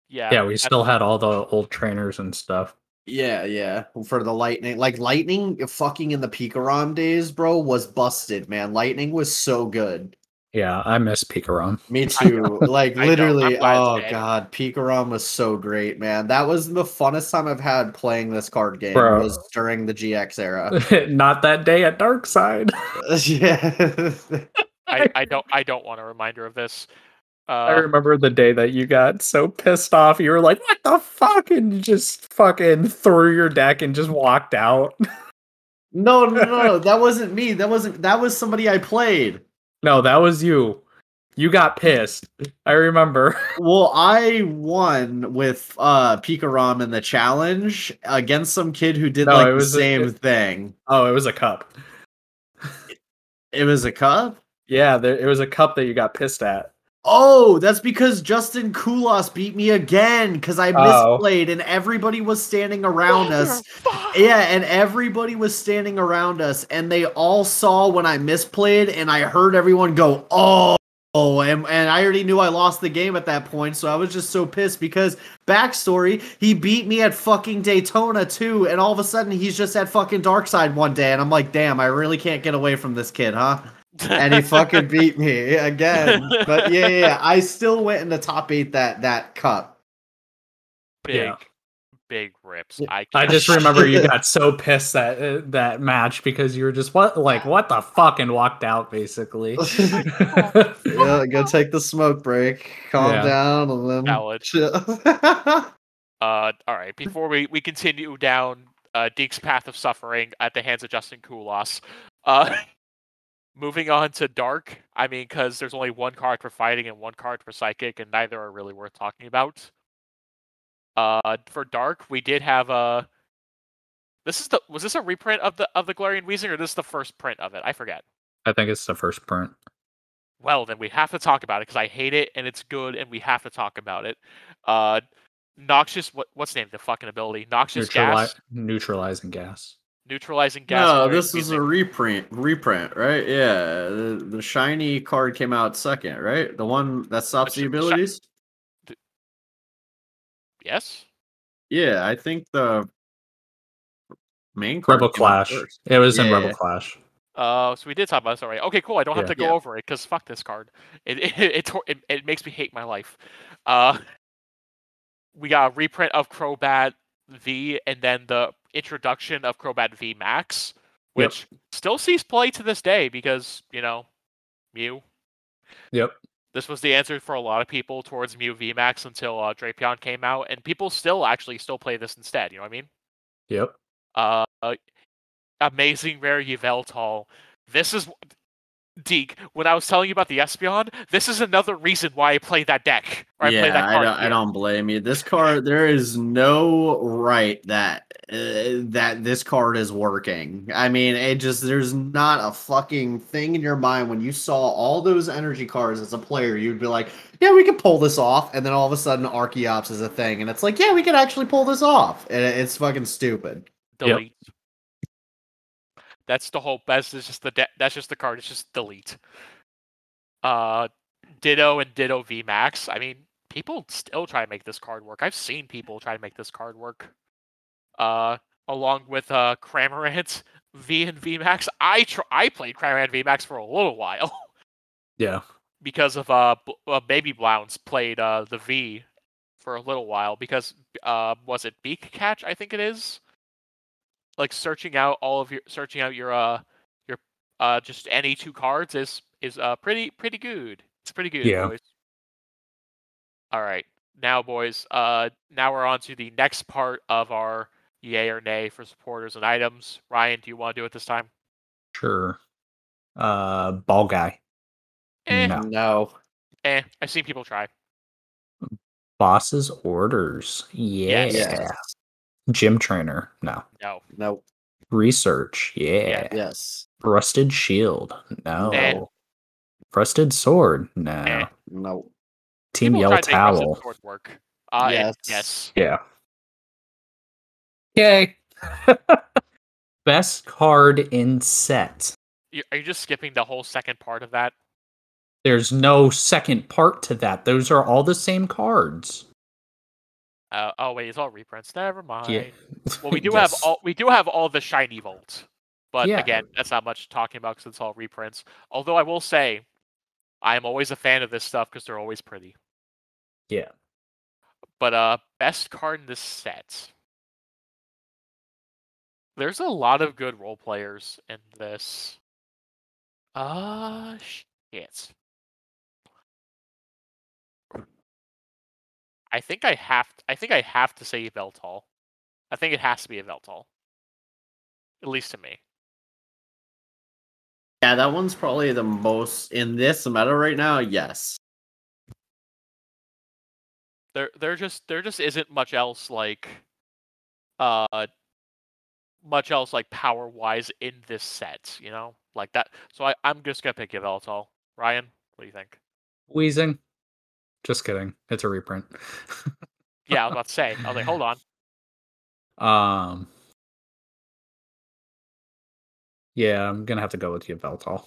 Yeah, Yeah, we I- still had all the old trainers and stuff. Yeah, yeah. For the lightning, like lightning, fucking in the Pikarom days, bro, was busted, man. Lightning was so good. Yeah, I miss Pikarom. Me [laughs] too. like I know, I'm literally, glad it's oh dead. god, Pikarom was so great, man. That was the funnest time I've had playing this card game. Bro. Was during the GX era. [laughs] Not that day at Dark Side. yeah. [laughs] I, I don't I don't want a reminder of this. I Uh, remember the day that you got so pissed off. You were like, "What the fuck?" and you just fucking threw your deck and just walked out. no, no, no, no, that wasn't me. That wasn't. That was somebody I played. No, that was you. You got pissed. I remember. [laughs] Well, I won with uh Pikarom in the challenge against some kid who did No, like the a- same it- thing. Oh, it was a cup. It was a cup. Yeah, there, it was a cup that you got pissed at. Oh, that's because Justin Kulas beat me again because I Oh. misplayed and everybody was standing around us. Yeah, and everybody was standing around us, and they all saw when I misplayed, and I heard everyone go, "Oh." Oh, and, and I already knew I lost the game at that point, so I was just so pissed because backstory, he beat me at fucking Daytona too, and all of a sudden he's just at fucking Darkside one day, and I'm like, damn, I really can't get away from this kid, huh? And he fucking beat me again. But yeah, yeah, yeah, I still went in the top eight that that cup. big, Yeah. big rips. I, I just remember you [laughs] got so pissed that uh, that match because you were just what like what the fuck and walked out basically. [laughs] [laughs] Yeah, go take the smoke break, calm Yeah. down, and then Valid. chill. Uh, all right. Before we, we continue down uh, Deek's path of suffering at the hands of Justin Kulas, uh, moving on to Dark. I mean, because there's only one card for fighting and one card for psychic, and neither are really worth talking about. Uh, for Dark, we did have a. This is the was this a reprint of the of the Galarian Weezing or this is the first print of it? I forget. I think it's the first print. Well, then we have to talk about it because I hate it and it's good and we have to talk about it. Uh, noxious. What what's the name of the fucking ability? Noxious Neutrali- gas, neutralizing gas. Neutralizing gas. no, this is a reprint. Reprint, right? Yeah, the, the shiny card came out second, right? The one that stops The the sh- the shi- abilities. yes. Yeah, I think the main card Rebel Clash. It was in Yeah. Rebel Clash. Uh, so we did talk about this already. Okay, cool. I don't have Yeah. to go Yeah. over it because fuck this card. It [laughs] it it, it it makes me hate my life. Uh, we got a reprint of Crobat V and then the introduction of Crobat V Max, Yep. which still sees play to this day because you know, Mew. Yep. This was the answer for a lot of people towards Mew V Max until uh, Drapion came out, and people still actually still play this instead. You know what I mean? Yep. uh, amazing rare Yveltal. This is Deek. When I was telling you about the Espeon, this is another reason why I play that deck. Or I play yeah, that I don't. I don't blame you. This card, there is no right that uh, that this card is working. I mean, it just there's not a fucking thing in your mind when you saw all those energy cards as a player. You'd be like, yeah, we could pull this off, and then all of a sudden, Archeops is a thing, and it's like, yeah, we could actually pull this off, and it- it's fucking stupid. Yep. That's the whole. That's just the. De- that's just the card. It's just delete. Uh, Ditto and Ditto V Max. I mean, people still try to make this card work. I've seen people try to make this card work. Uh, along with uh Cramorant V and V Max. I tr- I played Cramorant V Max for a little while. [laughs] Yeah. because of uh, B- uh baby Blounce played uh the V for a little while because uh was it Beak Catch I think it is like searching out all of your searching out your uh your uh just any two cards is is uh pretty pretty good it's pretty good Yeah. boys all right now boys uh now we're on to the next part of our yay or nay for supporters and items Ryan do you want to do it this time Sure. Uh, ball guy. eh, No. No. eh I've seen people try Boss's orders. Yeah. Yes. Yes. Gym trainer. No. no No. Research. Yeah. Yes. Rusted shield. No. Eh. Rusted sword. No. Eh. No. Team People Yell tried to make Rusted Towel. Sword work. Uh, yes. Yes. yes. Yeah. Yay. [laughs] Best card in set. Are you just skipping the whole second part of that? There's no second part to that. Those are all the same cards. Uh, oh wait, it's all reprints. Never mind. Yeah. [laughs] Well, we do have all we do have all the shiny vault, but Yeah. again, that's not much talking about because it's all reprints. Although I will say, I am always a fan of this stuff because they're always pretty. Yeah. But uh, best card in this set. There's a lot of good role players in this. Uh, shit. I think I have. To, I think I have to say Yveltal. I think it has to be a Yveltal. At least to me. Yeah, that one's probably the most in this meta right now. Yes. There, there just there just isn't much else like, uh, much else like power wise in this set. You know. like that. So I, I'm just gonna pick Yveltal. Ryan, what do you think? Wheezing. Just kidding. It's a reprint. [laughs] Yeah, I was about to say. I was like, hold on. [laughs] um. Yeah, I'm gonna have to go with you, Yveltal.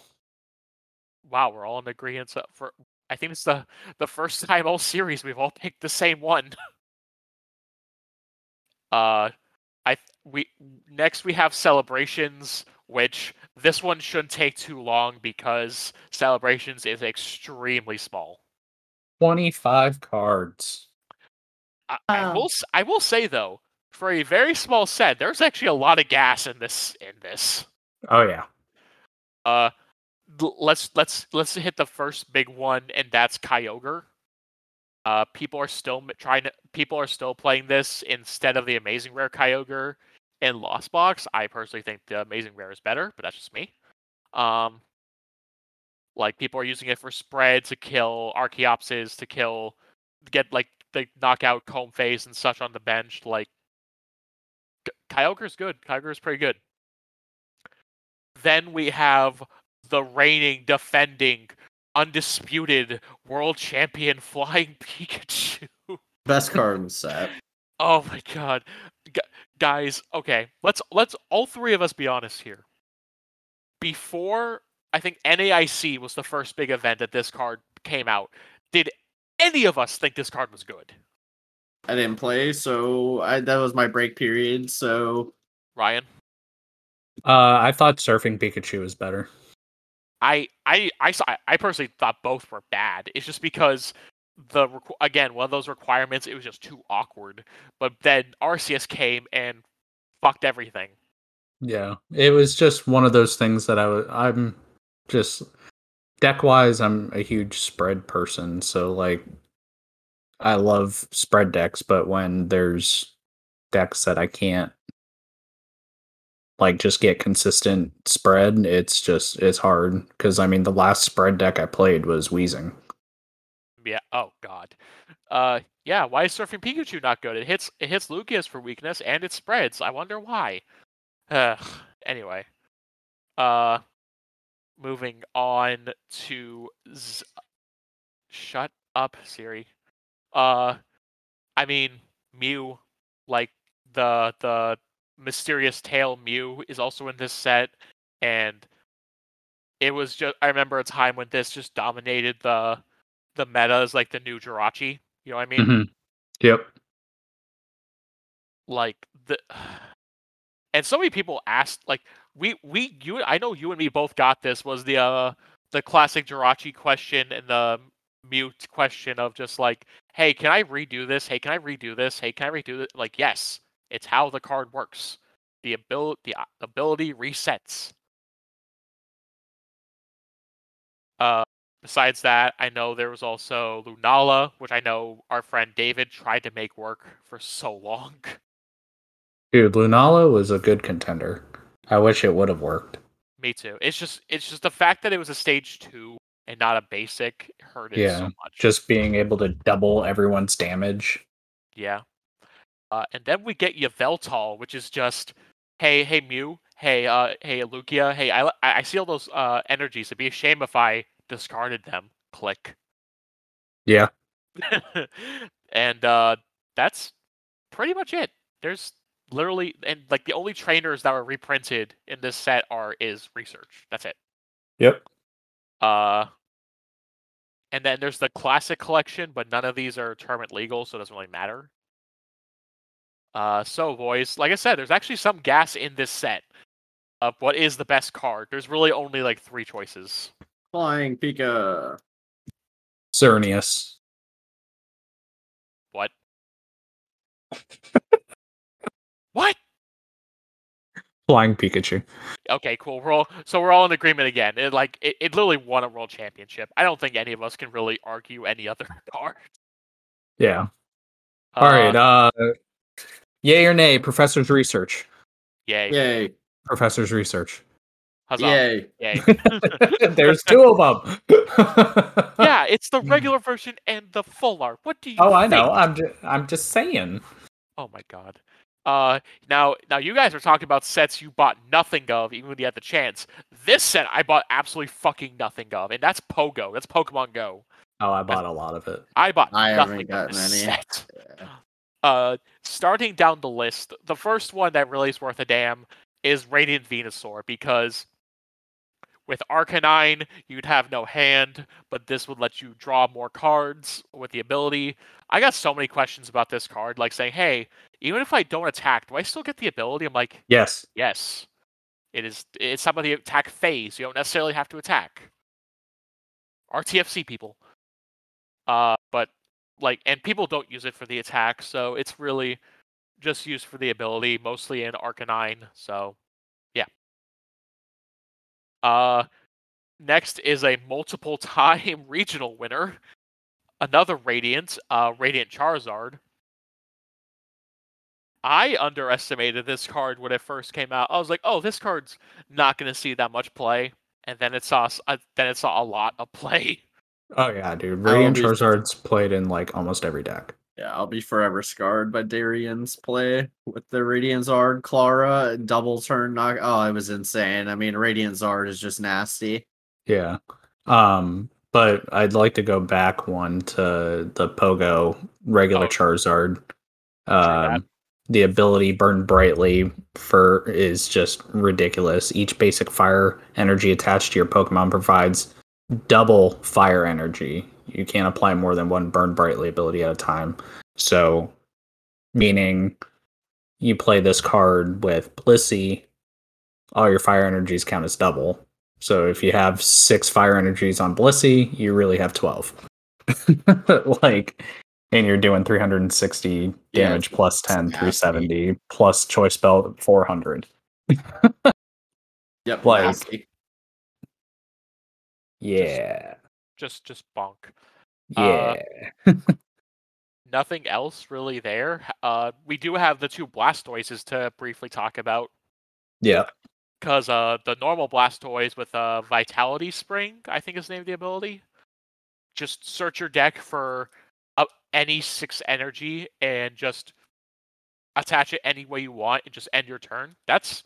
Wow, we're all in agreement so- for. I think it's the the first [laughs] time all series we've all picked the same one. uh, I we next we have celebrations, which this one shouldn't take too long because celebrations is extremely small. Twenty-five cards. I, I Oh. will s- I will say though, for a very small set, there's actually a lot of gas in this in this. Oh yeah. Uh, let's let's let's hit the first big one, and that's Kyogre. Uh, people are still trying to. People are still playing this instead of the Amazing Rare Kyogre in Lost Box. I personally think the Amazing Rare is better, but that's just me. Um, like people are using it for spread to kill Archeopsis, to kill, get like the knockout Comfeys and such on the bench. Like, Kyogre's good. Kyogre's pretty good. Then we have the reigning, defending, undisputed world champion [laughs] Flying Pikachu. Best card in the set. Oh my god. Gu- guys, okay. Let's let's all three of us be honest here. Before I think NAIC was the first big event that this card came out. Did any of us think this card was good? I didn't play, so I, that was my break period. So Ryan? Uh, I thought Surfing Pikachu was better. I I I saw I personally thought both were bad. It's just because the again one of those requirements it was just too awkward. But then RCS came and fucked everything. Yeah, it was just one of those things that I was. I'm just deck wise. I'm a huge spread person, so like I love spread decks. But when there's decks that I can't like just get consistent spread, it's just it's hard because I mean the last spread deck I played was Weezing. Yeah. Oh God. Uh. Yeah. Why is Surfing Pikachu not good? It hits. It hits Lucius for weakness, and it spreads. I wonder why. Uh. Anyway. Uh. Moving on to. Z- Shut up, Siri. Uh. I mean, Mew, like the the mysterious tail Mew, is also in this set, and it was just. I remember a time when this just dominated the the meta is like the new Jirachi. You know what I mean? Mhm. Yep. Like the [sighs] and so many people asked like we we you I know you and me both got this was the uh the classic Jirachi question and the mute question of just like, hey, can I redo this? Hey, can I redo this? Hey, can I redo this? Like, yes, it's how the card works. The ability the ability resets. Uh besides that, I know there was also Lunala, which I know our friend David tried to make work for so long. Dude, Lunala was a good contender. I wish it would have worked. Me too. It's just it's just the fact that it was a stage two and not a basic hurt it Yeah, so much. Just being able to double everyone's damage. yeah. Uh, and then we get Yveltal, which is just, hey, hey Mew, hey, uh, hey Lugia, hey, I, I I see all those uh energies. It'd be a shame if I discarded them. Click. Yeah. [laughs] and uh, that's pretty much it. There's literally and like the only trainers that were reprinted in this set are is research. That's it. Yep. Uh, and then there's the classic collection, but none of these are tournament legal, so it doesn't really matter. Uh, so boys, like I said, there's actually some gas in this set. Of what is the best card? There's really only like three choices. flying Pika. Xerneas. What? [laughs] what? Flying Pikachu. Okay, cool. We're all so we're all in agreement again. It like it, it literally won a world championship. I don't think any of us can really argue any other [laughs] card. Yeah. All right. Uh, Uh Yay or nay, professor's research. yay. Yay! Professor's research. Huzzah. Yay! Yay. [laughs] [laughs] There's two of them. yeah, it's the regular version and the full art. What do you Oh, I know. I'm just, I'm just saying. Oh my god. Uh, now, now you guys are talking about sets you bought nothing of, even when you had the chance. This set I bought absolutely fucking nothing of, and that's Pogo. That's Pokemon Go. Oh, I bought a lot of it. I bought I nothing haven't of gotten this any. set. [laughs] Uh, starting down the list, the first one that really is worth a damn is Radiant Venusaur because with Arcanine, you'd have no hand, but this would let you draw more cards with the ability. I got so many questions about this card, like saying, "Hey, even if I don't attack, do I still get the ability?" I'm like, Yes. "Yes." It is. It's some of the attack phase. You don't necessarily have to attack. RTFC people. Uh, but like, and people don't use it for the attack, so it's really just used for the ability, mostly in Arcanine. So. Uh, next is a multiple [laughs] time regional winner, another Radiant, uh, Radiant Charizard. I underestimated this card when it first came out. I was like, "Oh, this card's not going to see that much play," and then it saw, uh, then it saw a lot of [laughs] play. Oh yeah, dude. Radiant Charizard's played in like almost every deck. Yeah, I'll be forever scarred by Darian's play with the Radiant Zard, Klara, double turn knock. Oh, it was insane. I mean, Radiant Zard is just nasty. Yeah. Um, but I'd like to go back one to the Pogo regular Oh. Charizard. Um, the ability burn brightly for is just ridiculous. Each basic fire energy attached to your Pokemon provides double fire energy. You can't apply more than one burn brightly ability at a time. So, meaning you play this card with Blissey, all your fire energies count as double. So if you have six fire energies on Blissey, you really have 12. [laughs] like, and you're doing 360 Yeah, damage plus 10, nasty. 370 plus choice belt 400. Yep, [laughs] Like- nasty. Yeah. Just, just bunk. Yeah. Uh, [laughs] Nothing else really there. Uh, we do have the two Blastoises to briefly talk about. yeah. because uh, the normal Blastoise with uh, Vitality Spring, I think is the name of the ability. Just search your deck for uh, any six energy and just attach it any way you want and just end your turn. That's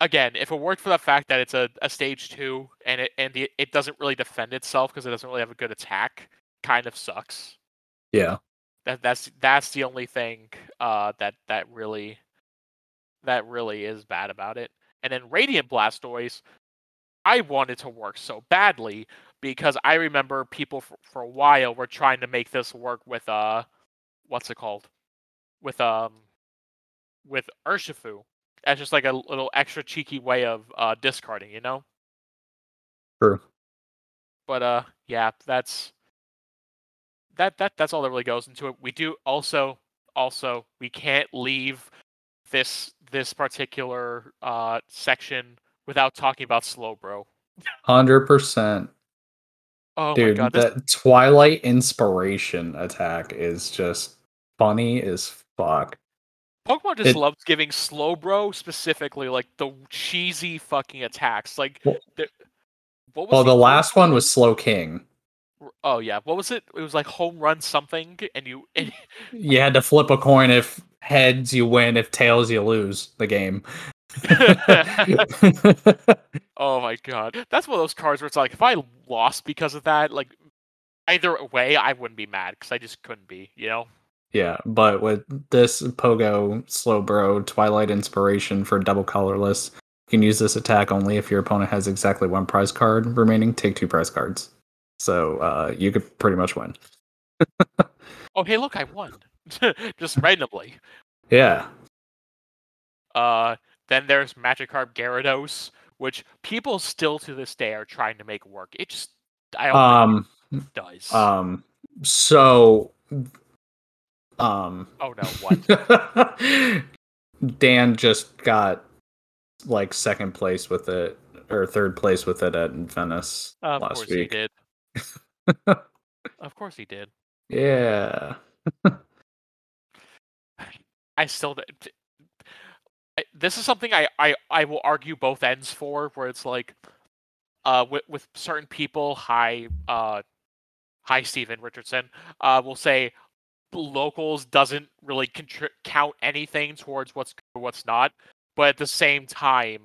again, if it worked for the fact that it's a, a stage two and it and the, it doesn't really defend itself because it doesn't really have a good attack, kind of sucks. Yeah. That that's that's the only thing uh, that that really that really is bad about it. And then Radiant Blastoise, I wanted to work so badly because I remember people for, for a while were trying to make this work with uh, what's it called, with um, with Urshifu. As just like a little extra cheeky way of uh, discarding, you know. True. But uh, yeah, that's that that that's all that really goes into it. We do also also we can't leave this this particular uh section without talking about Slowbro. 100%. Oh Dude, my god, this, that Twilight Inspiration attack is just funny as fuck. Pokemon just it- loves giving Slowbro specifically like the cheesy fucking attacks. Like, Well- the- what was Well, the other last one one? was Slowking. Oh yeah, what was it? It was like home run something, and you [laughs] and You had to flip a coin. If heads, you win. If tails, you lose the game. [laughs] [laughs] Oh my god. That's one of those cards where it's like if I lost because of that, like either way I wouldn't be mad because I just couldn't be, you know? Yeah, but with this Pogo Slowbro Twilight Inspiration for double colorless, you can use this attack only if your opponent has exactly one prize card remaining. Take two prize cards. So uh, you could pretty much win. [laughs] Oh hey look, I won. [laughs] just randomly. Yeah. Uh then there's Magikarp Gyarados, which people still to this day are trying to make work. It just I Um. does. Um. So. Um. oh no, what? [laughs] Dan just got like second place with it or third place with it at Venice of last course week. he did. [laughs] of course he did. Yeah. [laughs] I still d- d- I- this is something I, I I will argue both ends for where it's like uh with, with certain people hi uh hi Steven Richardson uh will say locals doesn't really contri- count anything towards what's good or what's not. But at the same time,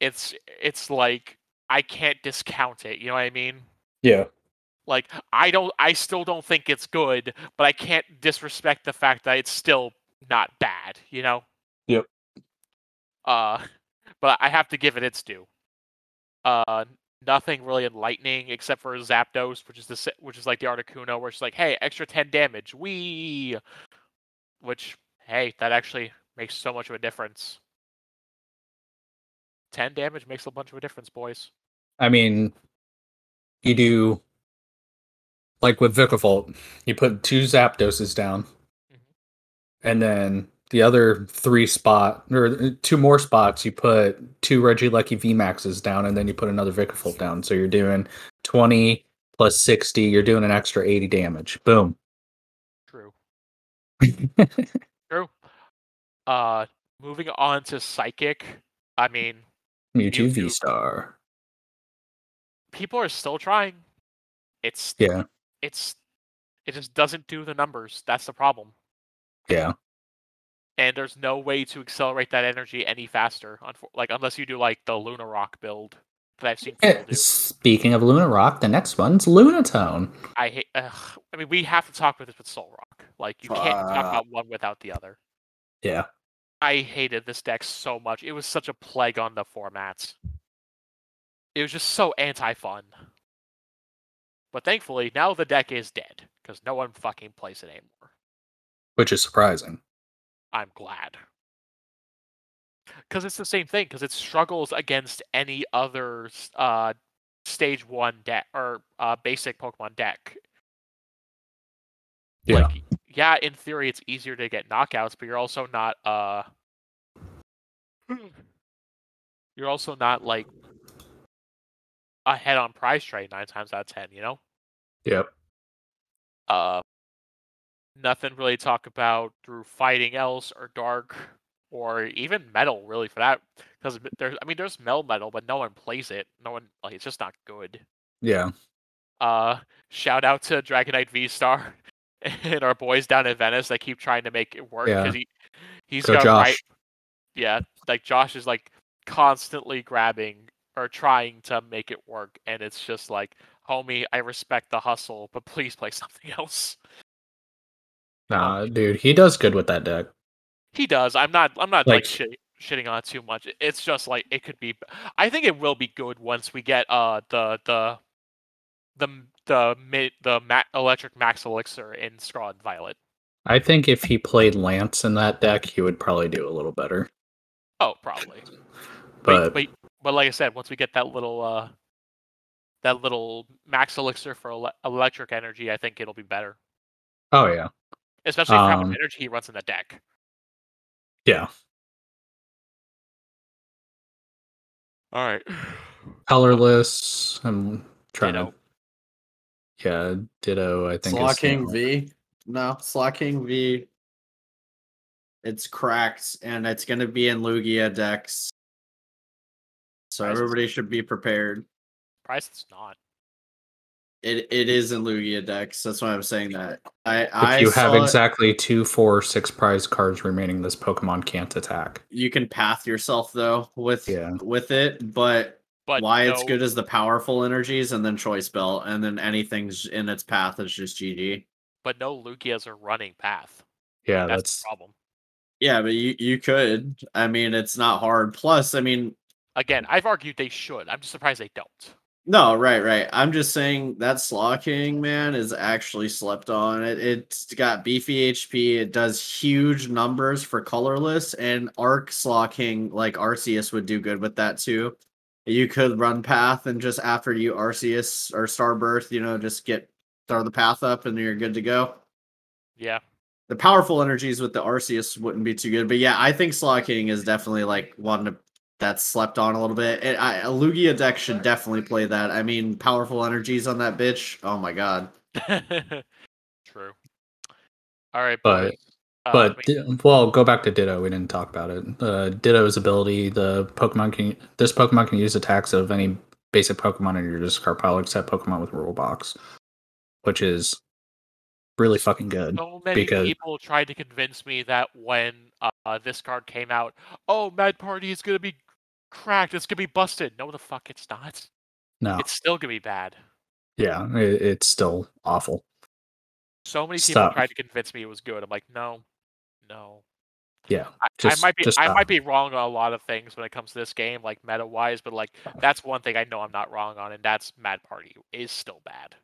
it's it's like I can't discount it. You know what I mean? Yeah. Like I don't, I still don't think it's good, but I can't disrespect the fact that it's still not bad. You know? Yep. Uh, [laughs] but I have to give it its due. Uh, nothing really enlightening except for Zapdos, which is the which is like the Articuno, where it's like, hey, extra ten damage, we, which hey, that actually makes so much of a difference. Ten damage makes a bunch of a difference, boys. I mean, you do like with Vikavolt, you put two Zapdoses down, Mhm. and then the other three spot or two more spots, you put two Regieleki VMAXs down, and then you put another Vikavolt down. So you're doing twenty plus sixty. You're doing an extra eighty damage. Boom. True. [laughs] True. Uh, moving on to Psychic. I mean, Mewtwo Mewtwo. V Star. people are still trying. It's Yeah. it's it just doesn't do the numbers. That's the problem. Yeah. And there's no way to accelerate that energy any faster. unfo- Like unless you do like the Luna Rock build that I've seen people Eh, do. Speaking of Luna Rock, the next one's Lunatone. I hate. Ugh, I mean, we have to talk about this with Solrock. Like you can't talk about one without the other. Yeah. I hated this deck so much. It was such a plague on the formats. It was just so anti-fun. But thankfully, now the deck is dead because no one fucking plays it anymore. Which is surprising. I'm glad. Because it's the same thing. Because it struggles against any other uh, stage one deck or uh, basic Pokemon deck. Yeah. Like, yeah, in theory, it's easier to get knockouts, but you're also not. Uh, [clears throat] you're also not like ahead on prize trade nine times out of ten. You know. Yep. Uh, nothing really to talk about through fighting else or dark [laughs] or even metal really for that because there's I mean there's Melmetal but no one plays it no one like it's just not good. Yeah. Uh, shout out to Dragonite V Star [laughs] and our boys down in Venice that keep trying to make it work Yeah. because he he's Go got Josh. right yeah like Josh is like constantly grabbing or trying to make it work and it's just like homie I respect the hustle but please play [laughs] something else. Nah, dude, he does good with that deck. He does. I'm not. I'm not like, Like- shit, shitting on it too much. It's just like it could be. I think it will be good once we get uh the the the the mid the ma- electric max elixir in Scarlet and Violet. I think if he played Lance in that deck, he would probably do a little better. Oh, probably. But but but like I said, once we get that little uh that little max elixir for ele- electric energy, I think it'll be better. oh yeah, Especially for how much energy he runs in the deck. yeah. All right. Colorless. I'm trying Ditto. to. Yeah, Ditto. I think. Slaking V. No, Slaking V. It's cracked and it's gonna be in Lugia decks. So Price everybody should be prepared. Price it's not. It it is in Lugia decks. That's why I'm saying that. I If I you have saw it- exactly two, four, six prize cards remaining, this Pokemon can't attack. you can path yourself though with Yeah. with it, but, But why it's good is the powerful energies and then choice belt, and then anything's in its path is just GG. But no Lugias are running path. Yeah, That's, that's the problem. Yeah, but you you could. I mean, it's not hard. Plus, I mean, Again, I've argued they should. I'm just surprised they don't. No, right, right. I'm just saying that Slaking man is actually slept on. It it's got beefy HP. It does huge numbers for colorless, and Arc Slaking like Arceus would do good with that too. You could run path and just after you Arceus or Starbirth, you know, just get throw the path up and you're good to go. Yeah. The powerful energies with the Arceus wouldn't be too good, but yeah, I think Slaking is definitely like one to that's slept on a little bit. It, I, a Lugia deck should definitely play that. I mean, powerful energies on that bitch. Oh my god. [laughs] True. All right, But- boys. Uh, but wait, Di- well, go back to Ditto. We didn't talk about it. Uh, Ditto's ability: the Pokemon can this Pokemon can use attacks of any basic Pokemon in your discard pile except Pokemon with Rule Box, which is really fucking good. So many because- people tried to convince me that when uh, this card came out, oh, Mad Party is gonna be cracked. It's gonna be busted. No, the fuck, it's not. No, It's still gonna be bad. yeah, it, it's still awful. So many people Stop. tried to convince me it was good. I'm like, no, no. Yeah, I, just I might be just I stop. might be wrong on a lot of things when it comes to this game, like meta wise, but like that's one thing I know I'm not wrong on, and that's Mad Party is still bad.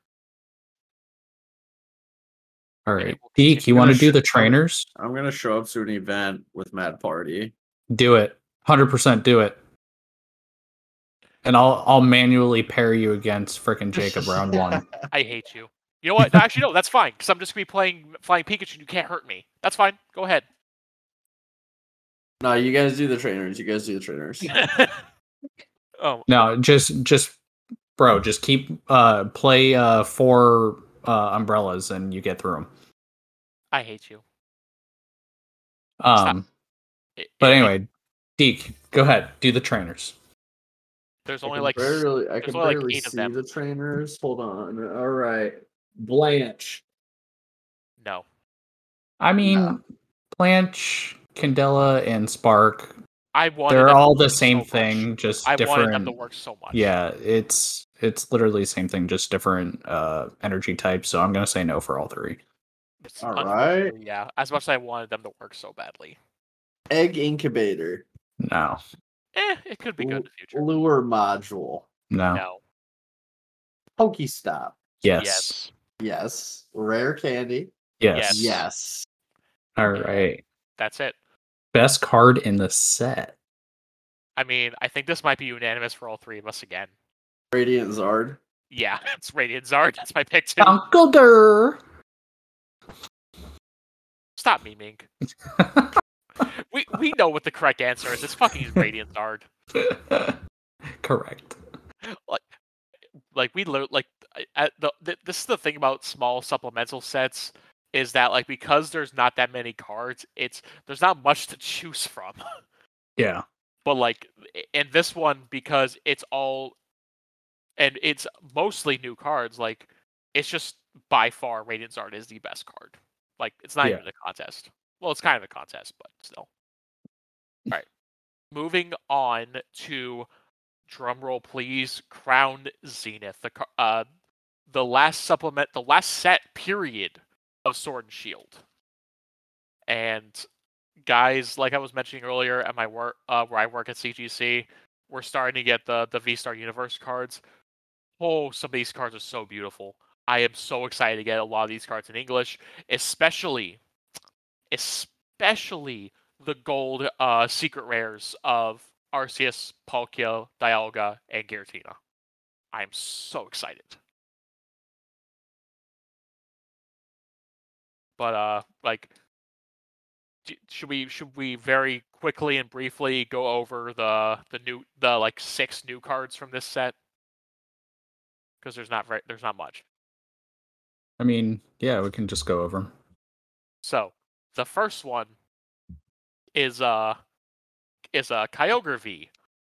All right, and it right, will Deek, you want to to do the trainers? I'm gonna show up to an event with Mad Party. Do it, hundred percent. Do it. And I'll I'll manually pair you against frickin' Jacob round [laughs] one. I hate you. You know what? No, Actually, no, that's fine because I'm just gonna be playing flying Pikachu. and You can't hurt me. That's fine. Go ahead. No, you guys do the trainers. You guys do the trainers. [laughs] oh, No, just just bro, just keep uh play uh four uh umbrellas and you get through them. I hate you. Um, It- but anyway, Deek, go ahead, do the trainers. There's only can like s- barely, I can only like barely eight see the trainers. Hold on. All right, Blanche. no. I mean, No. Blanche, Candela, and Spark, I wanted. they're them to all the same so much. thing, just I different. wanted them to work so much. Yeah, it's it's literally the same thing, just different uh energy types. So I'm gonna say no for all three. It's All right. Yeah, as much as I wanted them to work so badly. Egg incubator. No, Eh, it could be good in the future. Lure module. no, No. Pokestop. yes, Yes. Yes. Rare candy. yes, Yes. Yes. All right, That's it. best card in the set. I mean, I think this might be unanimous for all three of us again. Radiant Zard. Yeah, [laughs] it's Radiant Zard. That's my pick too. Uncle Durr. Stop memeing. [laughs] We we know what the correct answer is. It's fucking Radiant Zard. [laughs] Correct. Like like we learned, like the, th- this is the thing about small supplemental sets is that like because there's not that many cards, it's there's not much to choose from. [laughs] Yeah. but like in this one because it's all and it's mostly new cards like it's just by far radiant zard is the best card like it's not Yeah. even a contest well it's kind of a contest but still all right moving on to drumroll please crown zenith the uh the last supplement the last set period of sword and shield and guys, like I was mentioning earlier at my work, uh, where I work at CGC, we're starting to get the the V Star Universe cards. Oh, some of these cards are so beautiful. I am so excited to get a lot of these cards in English, especially, especially the gold uh, secret rares of Arceus, Palkia, Dialga, and Giratina. I am so excited. But uh, like should we should we very quickly and briefly go over the the new the like six new cards from this set because there's not very there's not much I mean, yeah, we can just go over 'em. so the first one is uh is a uh, Kyogre V.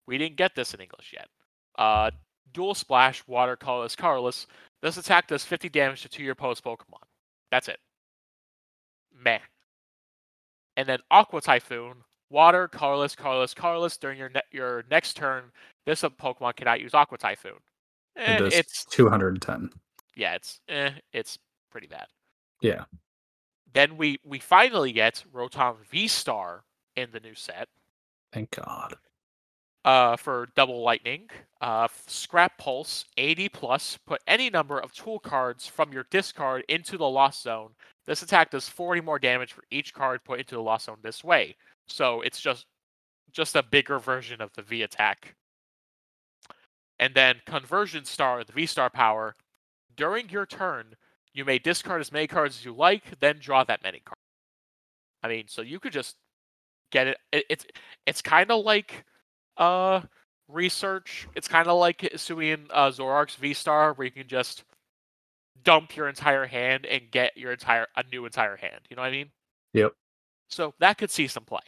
We didn't get this in English yet. Uh, dual splash, water colorless, colorless. This attack does 50 damage to two your post Pokemon. That's it. Meh. And then Aqua Typhoon, water, colorless, colorless, colorless. During your ne- your next turn, this Pokemon cannot use Aqua Typhoon. It Eh, it's 210. yeah, it's eh, it's pretty bad. Yeah. Then we we finally get Rotom V Star in the new set. Thank God. Uh, for double lightning, uh, scrap pulse, 80 plus. Put any number of tool cards from your discard into the lost zone. This attack does 40 more damage for each card put into the lost zone this way. So it's just just a bigger version of the V attack. And then conversion star, the V star power. During your turn, you may discard as many cards as you like, then draw that many cards. I mean, so you could just get it. it it's it's kind of like uh research. It's kind of like Hisuian uh, Zoroark's V Star, where you can just dump your entire hand and get your entire a new entire hand. You know what I mean? Yep. So that could see some play.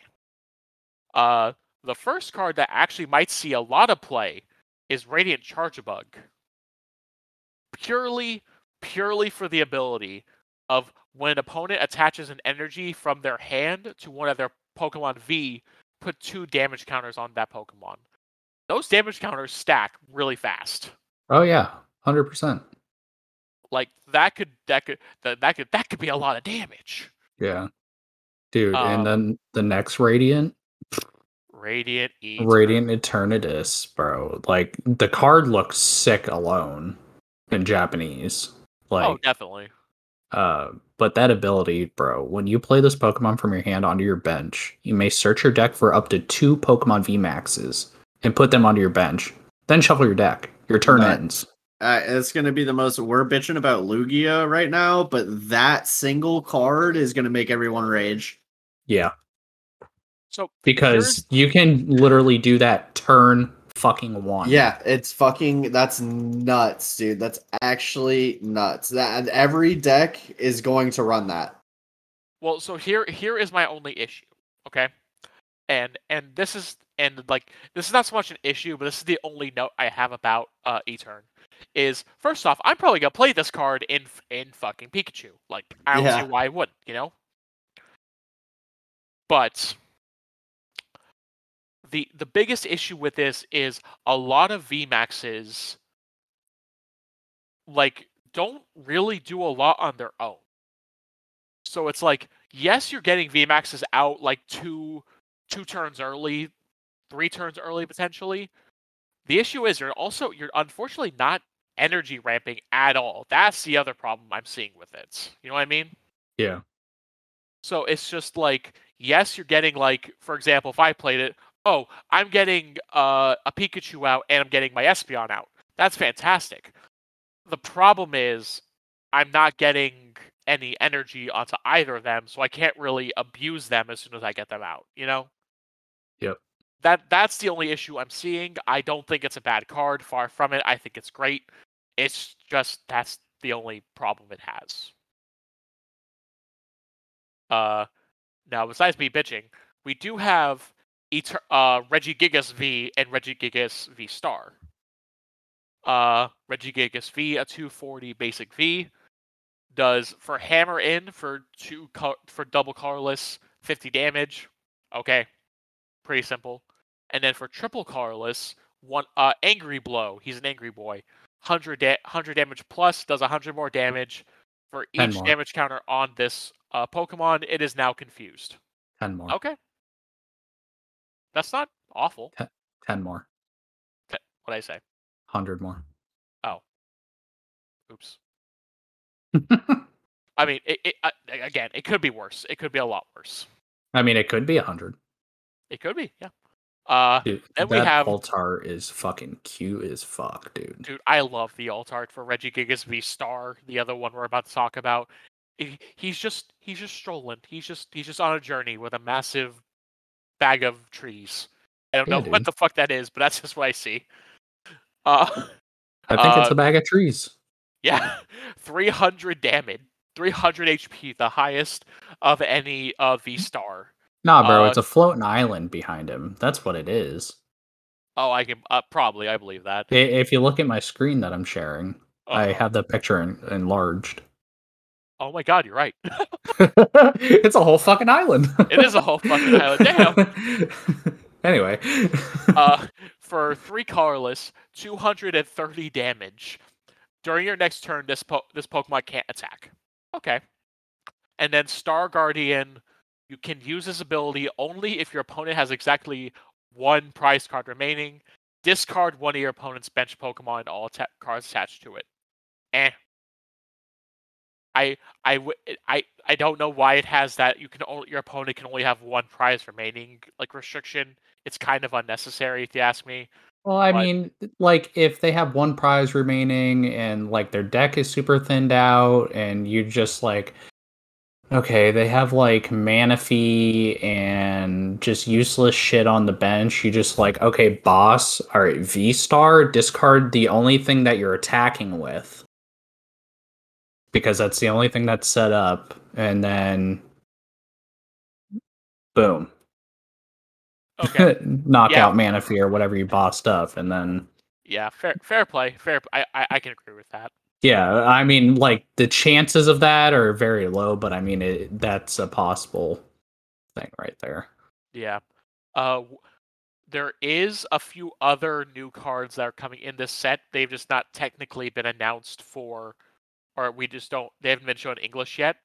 Uh, the first card that actually might see a lot of play is Radiant Charjabug. Purely, purely for the ability of when an opponent attaches an energy from their hand to one of their Pokemon V, put two damage counters on that Pokemon. Those damage counters stack really fast. Oh yeah, hundred percent. Like that could that could that, that could that could be a lot of damage. Yeah, dude. Um, and then the next Radiant, Radiant E. Radiant Eternatus, bro. Like the card looks sick alone in Japanese. Like, Oh, definitely. uh, but that ability, bro. When you play this Pokemon from your hand onto your bench, you may search your deck for up to two Pokemon V Maxes and put them onto your bench. Then shuffle your deck. Your turn Right. ends. Uh, it's going to be the most. We're bitching about Lugia right now, but that single card is going to make everyone rage. Yeah, So because you can literally do that turn fucking one. Yeah, it's fucking. That's nuts, dude. That's actually nuts. That and every deck is going to run that. Well, so here here is my only issue, okay? And and this is and like this is not so much an issue, but this is the only note I have about uh Etern. Is first off, I'm probably gonna play this card in in fucking Pikachu. Like I don't Yeah. see why I wouldn't, you know. But the the biggest issue with this is a lot of VMAXs like don't really do a lot on their own. So it's like, yes, you're getting VMAXs out like two two turns early, three turns early potentially. The issue is you're also you're unfortunately not energy ramping at all. That's the other problem I'm seeing with it. You know what I mean? Yeah. So it's just like, yes, you're getting like, for example, if I played it, oh, I'm getting uh, a Pikachu out and I'm getting my Espeon out. That's fantastic. The problem is, I'm not getting any energy onto either of them, so I can't really abuse them as soon as I get them out. You know? Yep. That that's the only issue I'm seeing. I don't think it's a bad card. Far from it. I think it's great. It's just that's the only problem it has. Uh, now besides me bitching, we do have Eter- uh Regigigas V and Regigigas V Star. Uh, Regigigas V, a 240 basic V, does for hammer in for two co- for double colorless 50 damage. Okay, pretty simple. And then for triple colorless, one uh angry blow. He's an angry boy. 100 da- 100 damage plus does 100 more damage for each damage counter on this uh, Pokemon. It is now confused. Ten more. Okay, that's not awful. Ten more. What I say? Hundred more. Oh. Oops. [laughs] I mean, it, it uh, again, it could be worse. It could be a lot worse. I mean, it could be a hundred. It could be, yeah. Uh, Dude, Then that we have- Altar is fucking cute as fuck, dude. dude, I love the alt for Reggie Regigigas V Star, the other one we're about to talk about. He's just he's just strolling. He's just he's just on a journey with a massive bag of trees. I don't Yeah, know what the fuck that is, but that's [laughs] just what I see. Uh, I think it's Uh, a bag of trees. yeah, [laughs] 300 damage, 300 HP, the highest of any of the Star. Nah, bro, uh, it's a floating island behind him. That's what it is. Oh, I can uh, probably I believe that. If you look at my screen that I'm sharing, I Uh-huh. have the picture en- enlarged. Oh my god, you're right. [laughs] [laughs] it's a whole fucking island. It is a whole fucking island. Damn. [laughs] anyway. uh, for three colorless, 230 damage. During your next turn, this po- this Pokemon can't attack. Okay. And then Star Guardian, you can use this ability only if your opponent has exactly one prize card remaining. Discard one of your opponent's bench Pokemon and all atta- cards attached to it. Eh. I I I I don't know why it has that. You can only your opponent can only have one prize remaining like restriction. It's kind of unnecessary if you ask me. Well, I But- mean, like if they have one prize remaining and like their deck is super thinned out, and you just like, okay, they have like Manaphy and just useless shit on the bench. You just like, okay, boss, all right, V Star, discard the only thing that you're attacking with because that's the only thing that's set up, and then boom, Okay. [laughs] knock Yeah. out Manaphy or whatever you bossed up, and then. yeah, fair fair play. Fair. I, I I can agree with that. Yeah, I mean, like the chances of that are very low, but I mean, it, that's a possible thing right there. Yeah. Uh, there is a few other new cards that are coming in this set. They've just not technically been announced for, or we just don't. They haven't been shown in English yet.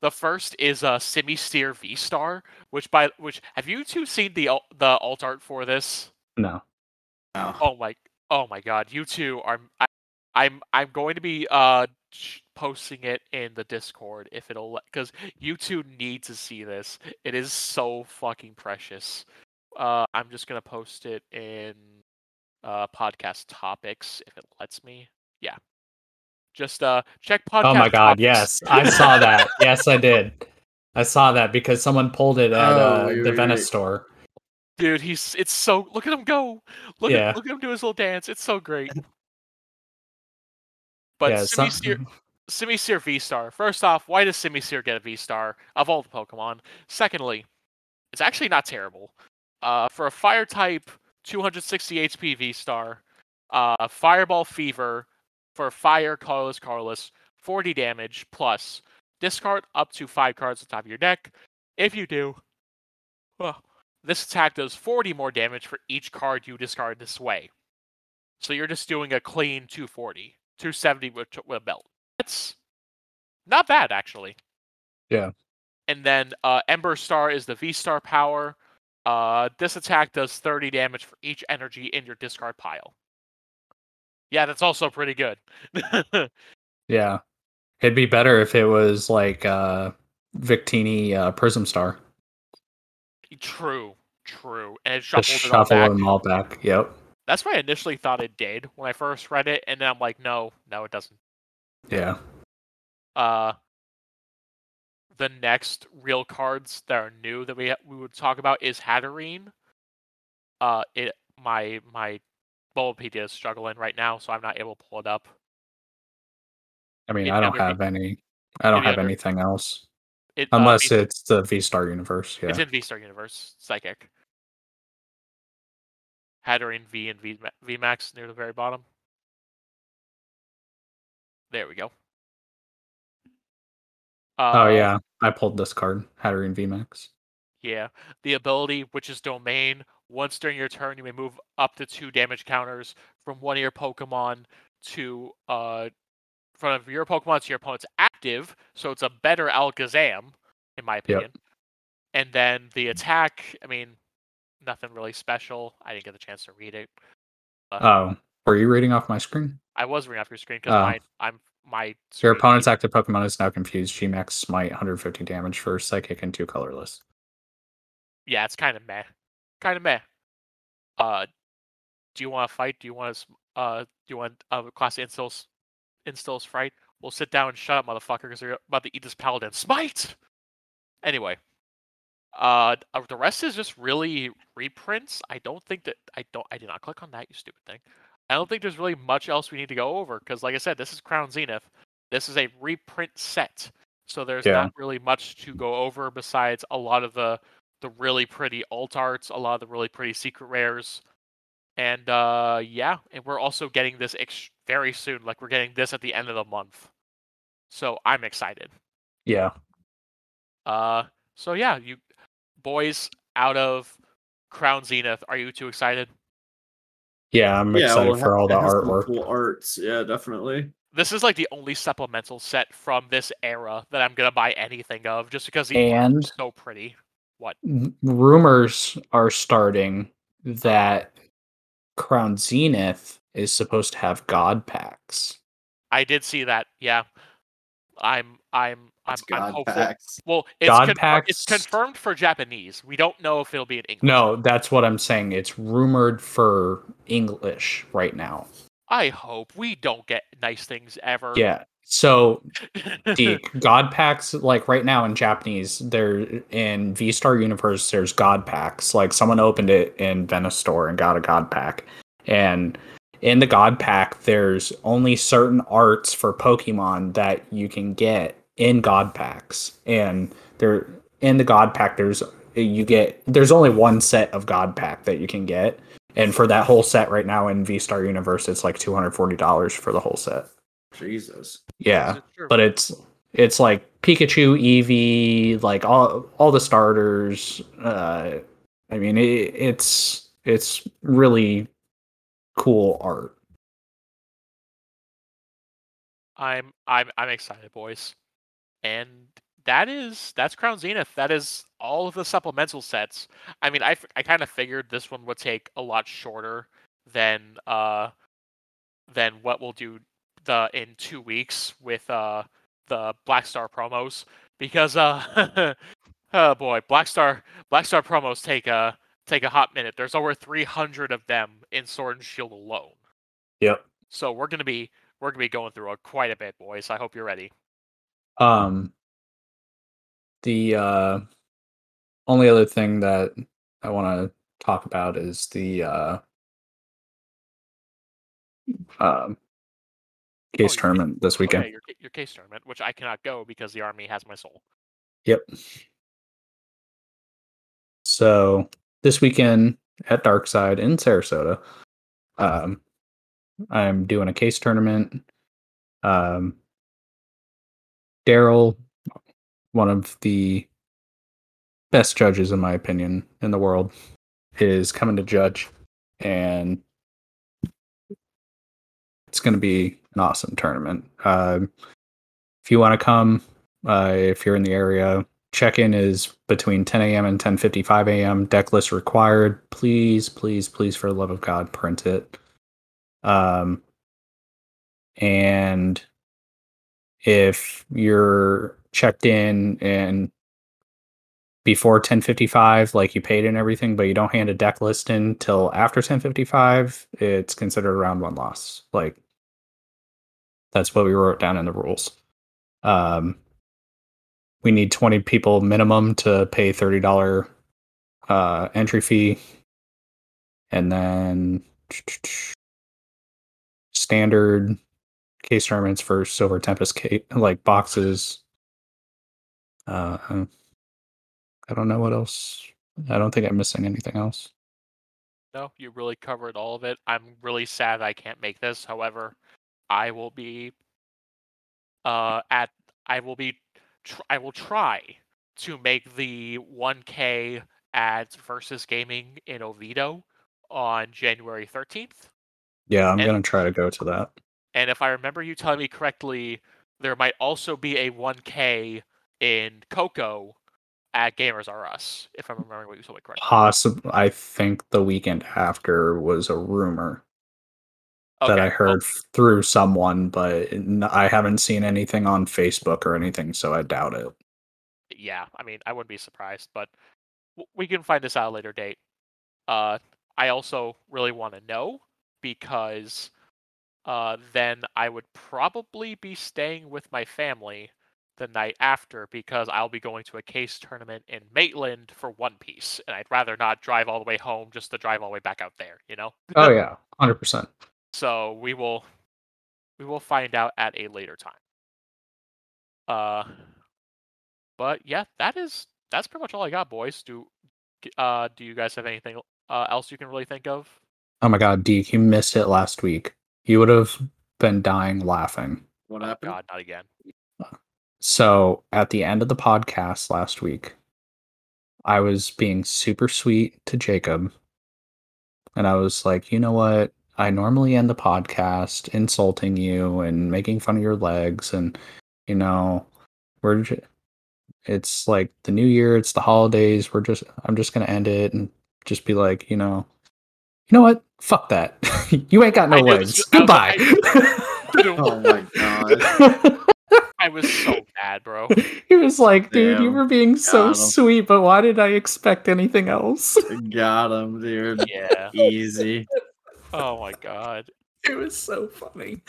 The first is a uh, Simisear V Star, which by which have you two seen the the alt art for this? No. No. Oh my, oh my God! You two are. I, I'm I'm going to be uh posting it in the Discord if it'll because you two need to see this. It is so fucking precious. Uh, I'm just gonna post it in uh podcast topics if it lets me. Yeah. Just uh check podcast. Oh my god, topics. yes. I saw that. [laughs] yes, I did. I saw that because someone pulled it at Oh, uh, wait, the wait, Venice wait. store. Dude, he's it's so look at him go. Look Yeah. at look at him do his little dance. It's so great. [laughs] But yeah, some- Simisear, Simisear V Star. First off, why does Simisear get a V Star of all the Pokemon? Secondly, it's actually not terrible. Uh, for a Fire type, 260 HP V Star, uh, Fireball Fever for Fire Colorless Colorless, 40 damage plus. Discard up to five cards on top of your deck. If you do, well, this attack does 40 more damage for each card you discard this way. So you're just doing a clean 240, 270 with, with a belt. That's not bad, actually. Yeah. And then uh, Ember Star is the V Star power. Uh, this attack does 30 damage for each energy in your discard pile. Yeah, that's also pretty good. [laughs] Yeah. It'd be better if it was like uh Victini uh, Prism Star. true, true. And it Just shuffled it all shuffle back. them all back. Yep. That's what I initially thought it did when I first read it, and then I'm like, no, no, it doesn't. Yeah. Uh, the next real cards that are new that we we would talk about is Hatterene. Uh, it my my Bulbapedia is struggling right now, so I'm not able to pull it up. I mean, I don't have any. I don't have under- anything else It, uh, unless V- it's the V Star universe. Yeah. it's in V Star Universe Psychic. Hatterene V and V V Max near the very bottom. There we go. oh Uh, yeah, I pulled this card, Hatterene VMAX. Yeah. The ability, which is domain, once during your turn, you may move up to two damage counters from one of your Pokemon to uh from of your Pokemon to your opponent's active, so it's a better Alakazam, in my opinion. And then the attack, I mean, nothing really special. I didn't get the chance to read it. Oh, were you reading off my screen? I was reading off your screen because Oh. my I'm my Your opponent's active Pokemon is now confused. Gmax Smite, 150 damage for Psychic and two colorless. yeah, it's kind of meh, kind of meh. Uh, do you want to fight? Do you want to? Uh, do you want uh, class instills instills fright? We'll sit down and shut up, motherfucker, because you're about to eat this paladin. Smite. Anyway, uh, uh, the rest is just really reprints. I don't think that I don't. I did not click on that. You stupid thing. I don't think there's really much else we need to go over because, like I said, this is Crown Zenith. This is a reprint set, so there's Yeah. not really much to go over besides a lot of the the really pretty alt arts, a lot of the really pretty secret rares, and uh, yeah, and we're also getting this ex- very soon. Like we're getting this at the end of the month, so I'm excited. Yeah. Uh, so yeah, you boys out of Crown Zenith, are you too excited? Yeah, I'm yeah, excited well, for all the it has some artwork. Cool arts, yeah, definitely. This is like the only supplemental set from this era that I'm gonna buy anything of, just because the art And is so pretty. What? rumors are starting that Crown Zenith is supposed to have God packs. I did see that. Yeah, I'm I'm I'm, It's I'm hopeful. packs. Well, it's, God confir- it's confirmed for Japanese. We don't know if it'll be in English. No, that's what I'm saying. It's rumored for English right now. I hope we don't get nice things ever. Yeah. So the [laughs] God packs, like right now in Japanese, there in V Star Universe, there's God packs. Like someone opened it in Venice store and got a God pack, and in the God pack, there's only certain arts for Pokemon that you can get in God packs, and there in the God pack, there's you get there's only one set of God pack that you can get, and for that whole set right now in V Star Universe, it's like two hundred forty dollars for the whole set. Jesus. Yeah, Is it true? but it's it's like Pikachu, Eevee, like all all the starters. Uh, I mean, it, it's it's really cool art. I'm I'm I'm excited, boys. And that is that's Crown Zenith. That is all of the supplemental sets. I mean, I, f- I kind of figured this one would take a lot shorter than uh than what we'll do the in two weeks with uh the Black Star promos because uh [laughs] oh boy Black Star Black Star promos take a take a hot minute. There's over 300 of them in Sword and Shield alone. Yep. So we're gonna be we're gonna be going through a, quite a bit, boys. I hope you're ready. Um, the uh, only other thing that I want to talk about is the uh, um, case your- tournament this weekend. Okay, your your case tournament, which I cannot go because the army has my soul. Yep. So this weekend at Darkside in Sarasota, um, I'm doing a case tournament. Um, Daryl, one of the best judges in my opinion in the world, is coming to judge, and it's going to be an awesome tournament. Um, if you want to come, uh, if you're in the area, check-in is between 10 a.m. and 10:55 a.m. Deck list required. Please, please, please, for the love of God, print it. Um, and if you're checked in and before 10:55, like you paid and everything, but you don't hand a deck list in till after 10:55, it's considered a round one loss. Like that's what we wrote down in the rules. Um, we need 20 people minimum to pay $30 uh, entry fee. And then standard case tournaments for Silver Tempest ca- like boxes. Uh, I don't know what else. I don't think I'm missing anything else. No, you really covered all of it. I'm really sad I can't make this. However, I will be uh at I will be tr- I will try to make the 1K at Versus Gaming in Oviedo on January 13th. Yeah, I'm And- gonna try to go to that. And if I remember you telling me correctly, there might also be a 1K in Cocoa at Gamers R Us, if I'm remembering what you told me correctly. Possible. I think the weekend after was a rumor that I heard through someone, but I haven't seen anything on Facebook or anything, so I doubt it. yeah, I mean, I wouldn't be surprised, but we can find this out at a later date. Uh, I also really want to know because uh, then I would probably be staying with my family the night after because I'll be going to a case tournament in Maitland for One Piece, and I'd rather not drive all the way home just to drive all the way back out there, you know. Oh [laughs] yeah, hundred percent. So we will we will find out at a later time. Uh but yeah, that is that's pretty much all I got, boys. Do uh do you guys have anything uh, else you can really think of? Oh my god, Deek, you missed it last week. You would have been dying laughing. What Oh, happened? God, not again. So at the end of the podcast last week, I was being super sweet to Jacob. And I was like, you know what? I normally end the podcast insulting you and making fun of your legs. And, you know, we're just, it's like the new year, it's the holidays. We're just, I'm just going to end it and just be like, you know, you know what? Fuck that. [laughs] you ain't got no I legs. was- I was like, Goodbye. Oh my god. [laughs] I was so bad, bro. he was like, dude, you were being so him. sweet, but why did I expect anything else? Got him, dude. Yeah. Easy. Oh my god. it was so funny.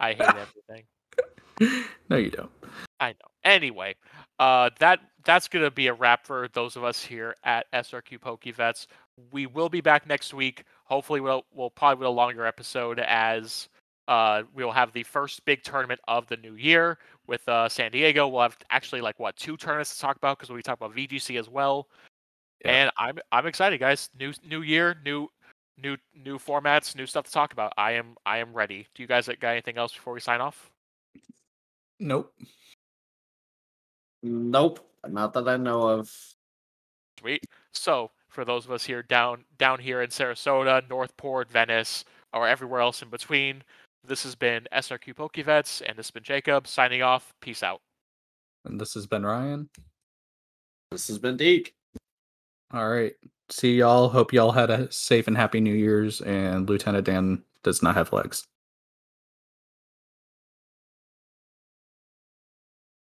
I hate everything. [laughs] no, you don't. I know. Anyway, uh, that that's gonna be a wrap for those of us here at SRQ PokeVets. We will be back next week. Hopefully, we'll we'll probably with a longer episode as uh, we'll have the first big tournament of the new year with uh, San Diego. We'll have actually like what two tournaments to talk about because we talk about VGC as well. Yeah. And I'm I'm excited, guys. New new year, new new new formats, new stuff to talk about. I am I am ready. Do you guys got anything else before we sign off? Nope. Nope, not that I know of. Sweet. So for those of us here down down here in Sarasota, Northport, Venice, or everywhere else in between, this has been SRQ Pokevets, and this has been Jacob signing off. Peace out. And this has been Ryan. This has been Deek. All right. See y'all. Hope y'all had a safe and happy New Year's. And Lieutenant Dan does not have legs.